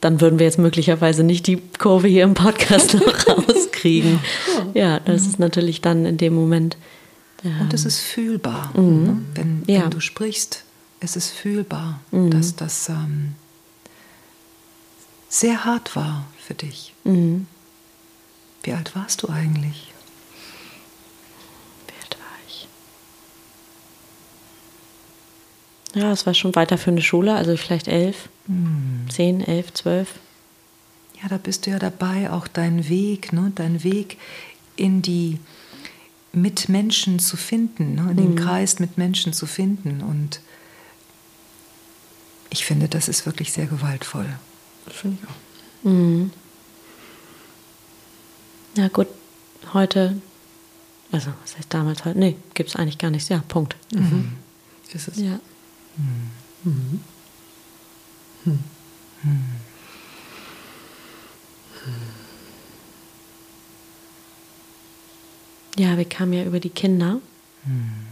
Dann würden wir jetzt möglicherweise nicht die Kurve hier im Podcast noch rauskriegen. Ja, ja das mhm. ist natürlich dann in dem Moment. Ähm, Und es ist fühlbar. Mhm. Ne? Wenn, ja. wenn, du sprichst, es ist fühlbar, mhm. dass das ähm, sehr hart war für dich. Mhm. Wie alt warst du eigentlich? Wie alt war ich? Ja, es war schon weiter für eine Schule, also vielleicht elf, mhm. zehn, elf, zwölf. Ja, da bist du ja dabei, auch deinen Weg, ne, deinen Weg in die mit Menschen zu finden, ne, in den mhm. Kreis mit Menschen zu finden. Und ich finde, das ist wirklich sehr gewaltvoll. Das finde ich auch. Mhm. Ja, gut, heute, also was heißt damals halt, nee, gibt es eigentlich gar nichts. Ja, Punkt. Mhm. Ist es? Ja. Mhm. Mhm. Hm. Hm. Ja, wir kamen ja über die Kinder, mhm.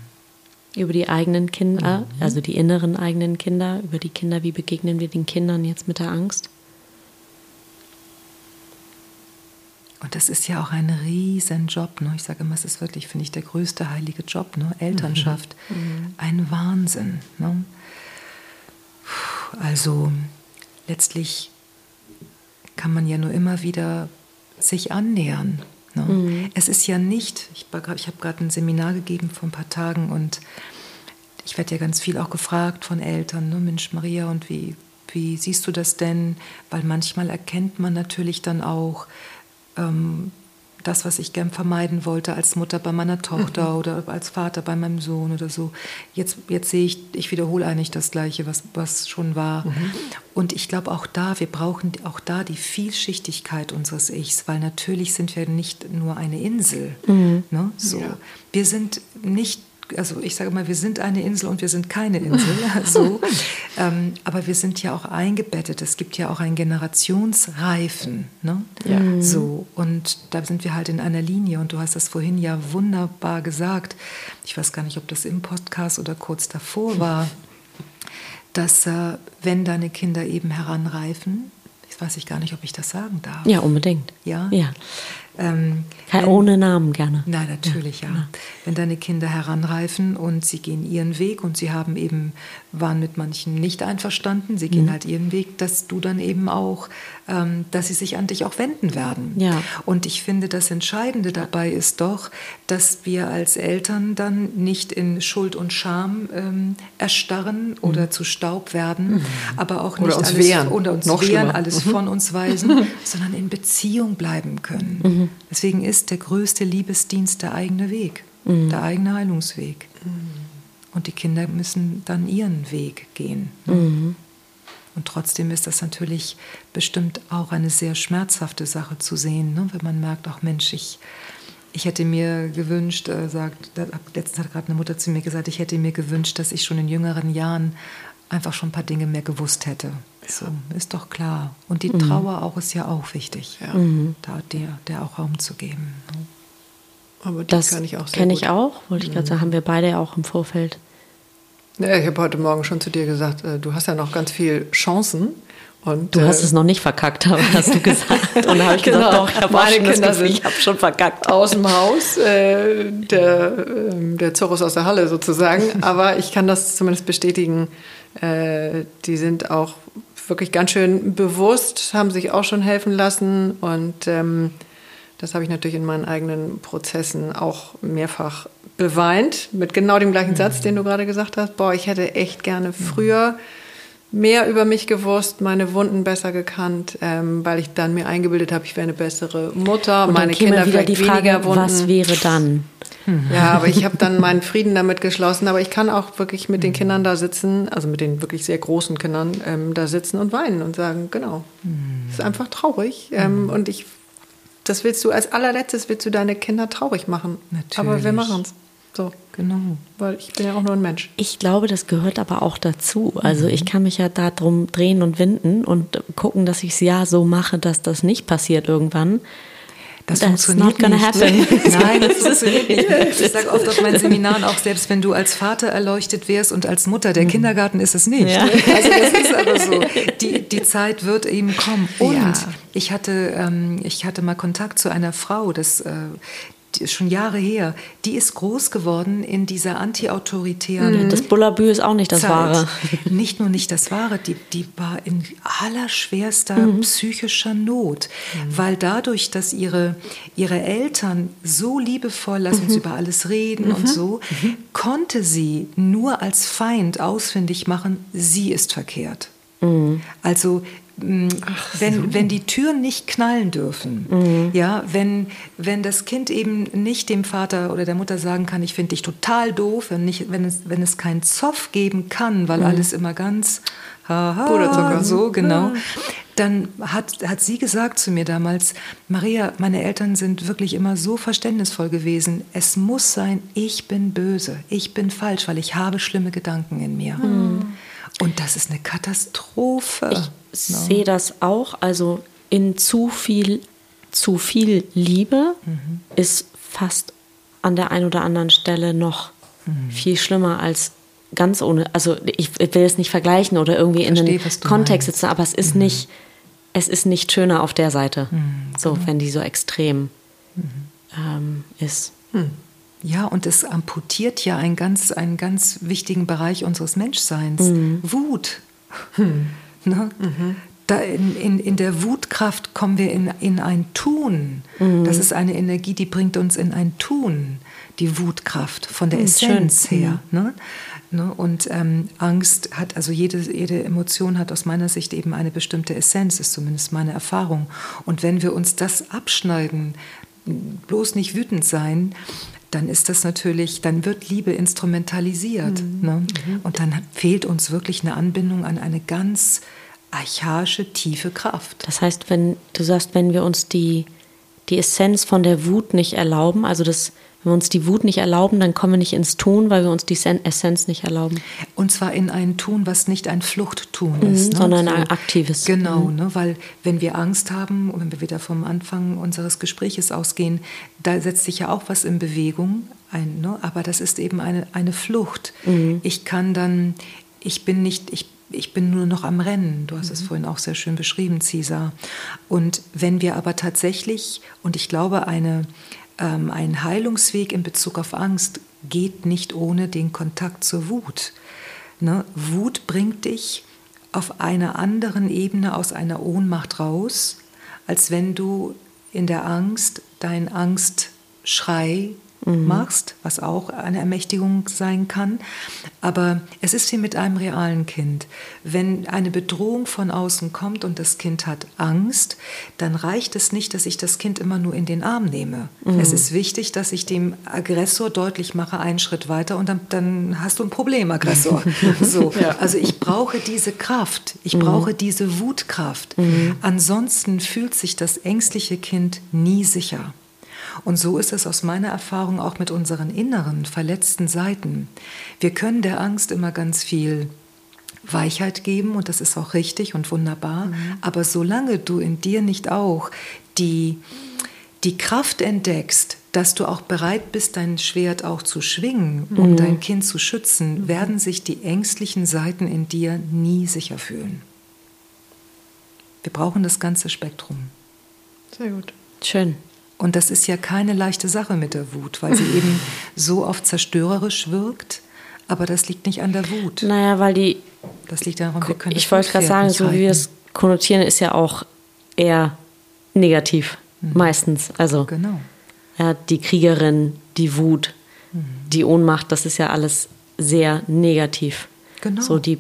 über die eigenen Kinder, mhm. also die inneren eigenen Kinder, über die Kinder, wie begegnen wir den Kindern jetzt mit der Angst. Und das ist ja auch ein riesen Job. Ne? Ich sage immer, es ist wirklich, finde ich, der größte heilige Job. Ne? Elternschaft, mhm. mhm. ein Wahnsinn. Ne? Also letztlich kann man ja nur immer wieder sich annähern. Ne? Mhm. Es ist ja nicht, ich, ich habe gerade ein Seminar gegeben vor ein paar Tagen und ich werde ja ganz viel auch gefragt von Eltern, ne? Mensch Maria, und wie, wie siehst du das denn? Weil manchmal erkennt man natürlich dann auch, ähm, das, was ich gern vermeiden wollte als Mutter bei meiner Tochter mhm. oder als Vater bei meinem Sohn oder so. Jetzt, jetzt sehe ich, ich wiederhole eigentlich das Gleiche, was, was schon war. Mhm. Und ich glaube auch da, wir brauchen auch da die Vielschichtigkeit unseres Ichs, weil natürlich sind wir nicht nur eine Insel. Mhm. Ne? So. Ja. Wir sind nicht also ich sage mal, wir sind eine Insel und wir sind keine Insel. so. ähm, aber wir sind ja auch eingebettet. Es gibt ja auch einen Generationsreifen. Ne? Ja. Mhm. So, und da sind wir halt in einer Linie. Und du hast das vorhin ja wunderbar gesagt. Ich weiß gar nicht, ob das im Podcast oder kurz davor war, dass äh, wenn deine Kinder eben heranreifen, ich weiß ich gar nicht, ob ich das sagen darf. Ja, unbedingt. Ja. ja. Ähm, wenn, Ohne Namen gerne. Nein, natürlich, ja. ja. Wenn deine Kinder heranreifen und sie gehen ihren Weg und sie haben eben, waren mit manchen nicht einverstanden, sie gehen mhm. halt ihren Weg, dass du dann eben auch, ähm, dass sie sich an dich auch wenden werden. Ja. Und ich finde, das Entscheidende dabei ist doch, dass wir als Eltern dann nicht in Schuld und Scham ähm, erstarren mhm. oder zu Staub werden, mhm. aber auch nicht alles wehren. oder uns Noch wehren, alles mhm. von uns weisen, sondern in Beziehung bleiben können. Mhm. Deswegen ist der größte Liebesdienst der eigene Weg, mhm. der eigene Heilungsweg. Und die Kinder müssen dann ihren Weg gehen. Ne? Mhm. Und trotzdem ist das natürlich bestimmt auch eine sehr schmerzhafte Sache zu sehen, ne? wenn man merkt, auch Mensch, ich, ich hätte mir gewünscht, äh, sagt, letztens hat gerade eine Mutter zu mir gesagt, ich hätte mir gewünscht, dass ich schon in jüngeren Jahren einfach schon ein paar Dinge mehr gewusst hätte. So, ist doch klar. Und die mhm. Trauer auch ist ja auch wichtig, ja. mhm. da der, der auch Raum zu geben. Ne? Aber das kann ich auch Kenne ich auch, wollte ich gerade mhm. sagen, haben wir beide auch im Vorfeld. Ja, ich habe heute Morgen schon zu dir gesagt, äh, du hast ja noch ganz viele Chancen. Und, du hast äh, es noch nicht verkackt, hast du gesagt. Und habe ich genau. gesagt, doch, ich habe meine Kinder Gefühl, ich habe schon verkackt. Aus dem Haus, äh, der, äh, der Zorus aus der Halle sozusagen. Aber ich kann das zumindest bestätigen. Äh, die sind auch wirklich ganz schön bewusst, haben sich auch schon helfen lassen und ähm, das habe ich natürlich in meinen eigenen Prozessen auch mehrfach beweint, mit genau dem gleichen Satz, den du gerade gesagt hast. Boah, ich hätte echt gerne früher mehr über mich gewusst, meine Wunden besser gekannt, ähm, weil ich dann mir eingebildet habe, ich wäre eine bessere Mutter, und meine Kinder wieder vielleicht die Frage, weniger Wunden. Was wäre dann? Ja, aber ich habe dann meinen Frieden damit geschlossen. Aber ich kann auch wirklich mit den Kindern da sitzen, also mit den wirklich sehr großen Kindern ähm, da sitzen und weinen und sagen, genau, es ist einfach traurig. Ähm, und ich, das willst du als allerletztes, willst du deine Kinder traurig machen. Natürlich. Aber wir machen es. So. Genau. Weil ich bin ja auch nur ein Mensch. Ich glaube, das gehört aber auch dazu. Also mhm. ich kann mich ja darum drehen und winden und gucken, dass ich es ja so mache, dass das nicht passiert irgendwann. Das That's funktioniert not nicht. Happen. Nein, das funktioniert nicht. Ich sage oft auf meinen Seminaren auch, selbst wenn du als Vater erleuchtet wärst und als Mutter, der mhm. Kindergarten ist es nicht. Ja. Also das ist aber so. Die, die Zeit wird eben kommen. Und ja. ich, hatte, ähm, ich hatte mal Kontakt zu einer Frau, das, äh, schon Jahre her, die ist groß geworden in dieser anti-autoritären. Mhm. Das Bullabü ist auch nicht das Zeit. Wahre. Nicht nur nicht das Wahre, die, die war in allerschwerster mhm. psychischer Not, mhm. weil dadurch, dass ihre, ihre Eltern so liebevoll, lass uns mhm. über alles reden und mhm. so, mhm. konnte sie nur als Feind ausfindig machen, sie ist verkehrt. Also Ach, wenn, so. wenn die Türen nicht knallen dürfen, mhm. ja, wenn, wenn das Kind eben nicht dem Vater oder der Mutter sagen kann, ich finde dich total doof, wenn, nicht, wenn, es, wenn es keinen Zoff geben kann, weil mhm. alles immer ganz haha, so genau, dann hat, hat sie gesagt zu mir damals, Maria, meine Eltern sind wirklich immer so verständnisvoll gewesen. Es muss sein, ich bin böse, ich bin falsch, weil ich habe schlimme Gedanken in mir. Mhm. Und das ist eine Katastrophe. Ich no. sehe das auch. Also in zu viel, zu viel Liebe mhm. ist fast an der einen oder anderen Stelle noch mhm. viel schlimmer als ganz ohne. Also ich will es nicht vergleichen oder irgendwie in den Kontext setzen, aber es ist mhm. nicht, es ist nicht schöner auf der Seite. Mhm, so, genau. wenn die so extrem mhm. ähm, ist. Mhm. Ja, und es amputiert ja einen ganz, einen ganz wichtigen Bereich unseres Menschseins. Mhm. Wut. Hm. Ne? Mhm. Da in, in, in der Wutkraft kommen wir in, in ein Tun. Mhm. Das ist eine Energie, die bringt uns in ein Tun, die Wutkraft von der Essenz schön. her. Ne? Ne? Und ähm, Angst hat, also jede, jede Emotion hat aus meiner Sicht eben eine bestimmte Essenz, ist zumindest meine Erfahrung. Und wenn wir uns das abschneiden, bloß nicht wütend sein, dann ist das natürlich, dann wird Liebe instrumentalisiert. Mhm. Ne? Mhm. Und dann fehlt uns wirklich eine Anbindung an eine ganz archaische, tiefe Kraft. Das heißt, wenn du sagst, wenn wir uns die, die Essenz von der Wut nicht erlauben, also das wenn wir uns die Wut nicht erlauben, dann kommen wir nicht ins Tun, weil wir uns die Essenz nicht erlauben. Und zwar in ein Tun, was nicht ein Fluchttun mhm, ist, ne? sondern ein aktives. Genau, mhm. ne? weil wenn wir Angst haben und wenn wir wieder vom Anfang unseres Gespräches ausgehen, da setzt sich ja auch was in Bewegung ein, ne? aber das ist eben eine, eine Flucht. Mhm. Ich kann dann, ich bin nicht, ich ich bin nur noch am Rennen. Du hast mhm. es vorhin auch sehr schön beschrieben, Cesar. Und wenn wir aber tatsächlich, und ich glaube, eine, ähm, ein Heilungsweg in Bezug auf Angst geht nicht ohne den Kontakt zur Wut. Ne? Wut bringt dich auf einer anderen Ebene aus einer Ohnmacht raus, als wenn du in der Angst deinen Angstschrei mhm. machst, was auch eine Ermächtigung sein kann. Aber es ist wie mit einem realen Kind. Wenn eine Bedrohung von außen kommt und das Kind hat Angst, dann reicht es nicht, dass ich das Kind immer nur in den Arm nehme. Mhm. Es ist wichtig, dass ich dem Aggressor deutlich mache, einen Schritt weiter und dann, dann hast du ein Problem, Aggressor. so. Ja. Also ich brauche diese Kraft, ich mhm. brauche diese Wutkraft. Mhm. Ansonsten fühlt sich das ängstliche Kind nie sicher. Und so ist es aus meiner Erfahrung auch mit unseren inneren, verletzten Seiten. Wir können der Angst immer ganz viel Weichheit geben und das ist auch richtig und wunderbar. Mhm. Aber solange du in dir nicht auch die, die Kraft entdeckst, dass du auch bereit bist, dein Schwert auch zu schwingen, um mhm. dein Kind zu schützen, mhm. werden sich die ängstlichen Seiten in dir nie sicher fühlen. Wir brauchen das ganze Spektrum. Sehr gut. Schön. Und das ist ja keine leichte Sache mit der Wut, weil sie eben so oft zerstörerisch wirkt. Aber das liegt nicht an der Wut. Naja, weil die. Das liegt daran, wir können Ich wollte gerade sagen, so wie wir es konnotieren, ist ja auch eher negativ. Mhm. Meistens. Also. Genau. Ja, die Kriegerin, die Wut, mhm. die Ohnmacht, das ist ja alles sehr negativ. Genau. So die,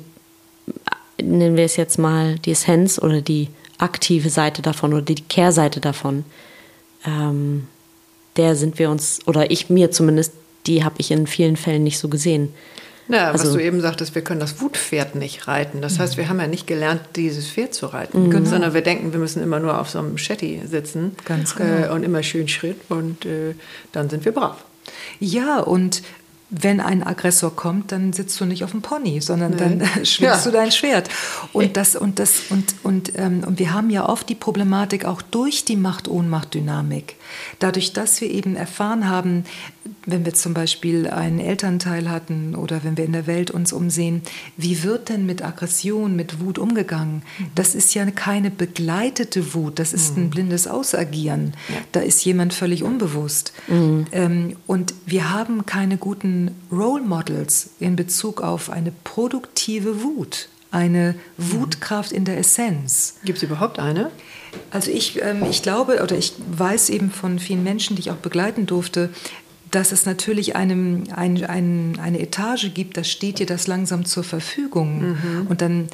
nennen wir es jetzt mal die Essenz oder die aktive Seite davon oder die Kehrseite davon ähm, der sind wir uns, oder ich mir zumindest, die habe ich in vielen Fällen nicht so gesehen. Na, also, was du eben sagtest, wir können das Wutpferd nicht reiten. Das heißt, wir haben ja nicht gelernt, dieses Pferd zu reiten, mhm. sondern wir denken, wir müssen immer nur auf so einem Shetty sitzen Ganz genau. äh, und immer schön Schritt und äh, dann sind wir brav. Ja, und wenn ein Aggressor kommt, dann sitzt du nicht auf dem Pony, sondern nee. dann schwingst ja. du dein Schwert. Und das und das und und ähm, und wir haben ja oft die Problematik auch durch die Macht-Ohnmacht-Dynamik. Dadurch, dass wir eben erfahren haben, wenn wir zum Beispiel einen Elternteil hatten oder wenn wir in der Welt uns umsehen, wie wird denn mit Aggression, mit Wut umgegangen? Mhm. Das ist ja keine begleitete Wut, das ist ein mhm. blindes Ausagieren. Da ist jemand völlig unbewusst. Mhm. Ähm, und wir haben keine guten Role Models in Bezug auf eine produktive Wut, eine. Wutkraft in der Essenz. Gibt es überhaupt eine? Also ich, ähm, ich glaube oder ich weiß eben von vielen Menschen, die ich auch begleiten durfte, dass es natürlich einem, ein, ein, eine Etage gibt, da steht dir das langsam zur Verfügung. Mhm. Und dann,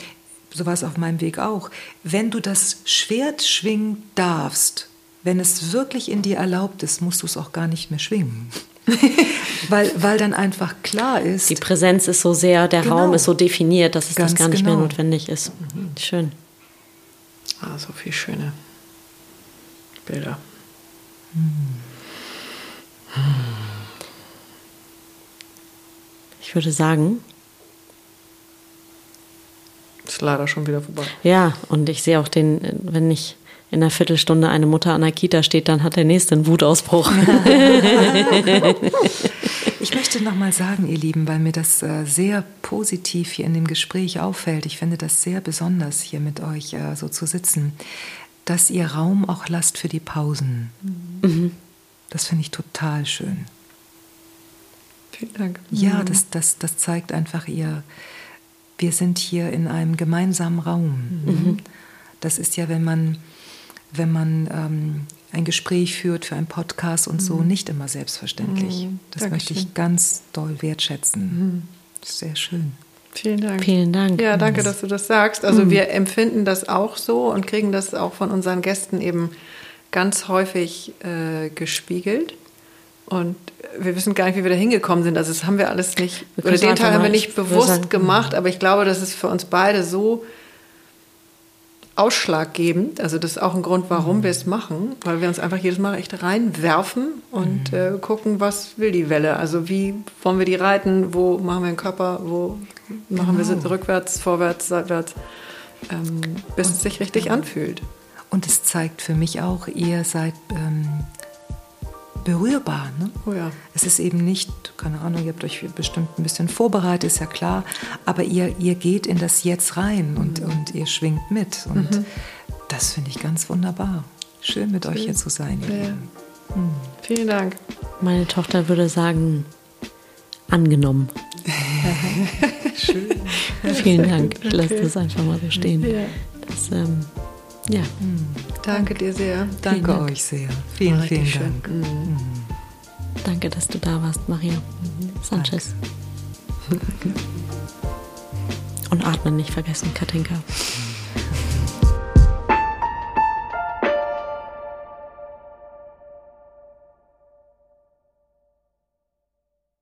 so war es auf meinem Weg auch, wenn du das Schwert schwingen darfst, wenn es wirklich in dir erlaubt ist, musst du es auch gar nicht mehr schwingen. weil, weil dann einfach klar ist. Die Präsenz ist so sehr, der genau. Raum ist so definiert, dass es Ganz das gar nicht genau. mehr notwendig ist. Mhm. Schön. Ah, so viele schöne Bilder. Ich würde sagen. Ist leider schon wieder vorbei. Ja, und ich sehe auch den, wenn ich in einer Viertelstunde eine Mutter an der Kita steht, dann hat der nächste einen Wutausbruch. ich möchte noch mal sagen, ihr Lieben, weil mir das äh, sehr positiv hier in dem Gespräch auffällt. Ich finde das sehr besonders, hier mit euch äh, so zu sitzen, dass ihr Raum auch lasst für die Pausen. Mhm. Das finde ich total schön. Vielen Dank. Ja, mhm. das, das, das zeigt einfach ihr, wir sind hier in einem gemeinsamen Raum. Mhm. Das ist ja, wenn man wenn man ähm, ein Gespräch führt für einen Podcast und mhm. so, nicht immer selbstverständlich. Mhm. Das Dankeschön. möchte ich ganz doll wertschätzen. Mhm. Sehr schön. Vielen Dank. Vielen Dank. Ja, danke, dass du das sagst. Also mhm. wir empfinden das auch so und kriegen das auch von unseren Gästen eben ganz häufig äh, gespiegelt. Und wir wissen gar nicht, wie wir da hingekommen sind. Also das haben wir alles nicht, Wir oder den Teil haben wir nicht bewusst sagen, gemacht, aber ich glaube, das ist für uns beide so ausschlaggebend. Also das ist auch ein Grund, warum wir es machen, weil wir uns einfach jedes Mal echt reinwerfen und äh, gucken, was will die Welle. Also wie wollen wir die reiten, wo machen wir den Körper, wo machen wir sie rückwärts, vorwärts, seitwärts, ähm, bis es sich richtig anfühlt. Und es zeigt für mich auch, ihr seid ähm, berührbar. Ne? Oh ja. Es ist eben nicht, keine Ahnung, ihr habt euch bestimmt ein bisschen vorbereitet, ist ja klar, aber ihr, ihr geht in das Jetzt rein und, und ihr schwingt mit. Und das finde ich ganz wunderbar. Schön mit euch hier zu sein. Ihr Ja. Lieben. Vielen Dank. Meine Tochter würde sagen, angenommen. Schön. Vielen Dank. Ich lasse Okay. das einfach mal so stehen. Ja. Das, ähm, ja. Danke dir sehr. Danke Dank. euch sehr. Vielen, vielen Richtig schön. Dank. Danke, dass du da warst, Maria. Sanchez. Und atmen nicht vergessen, Katinka.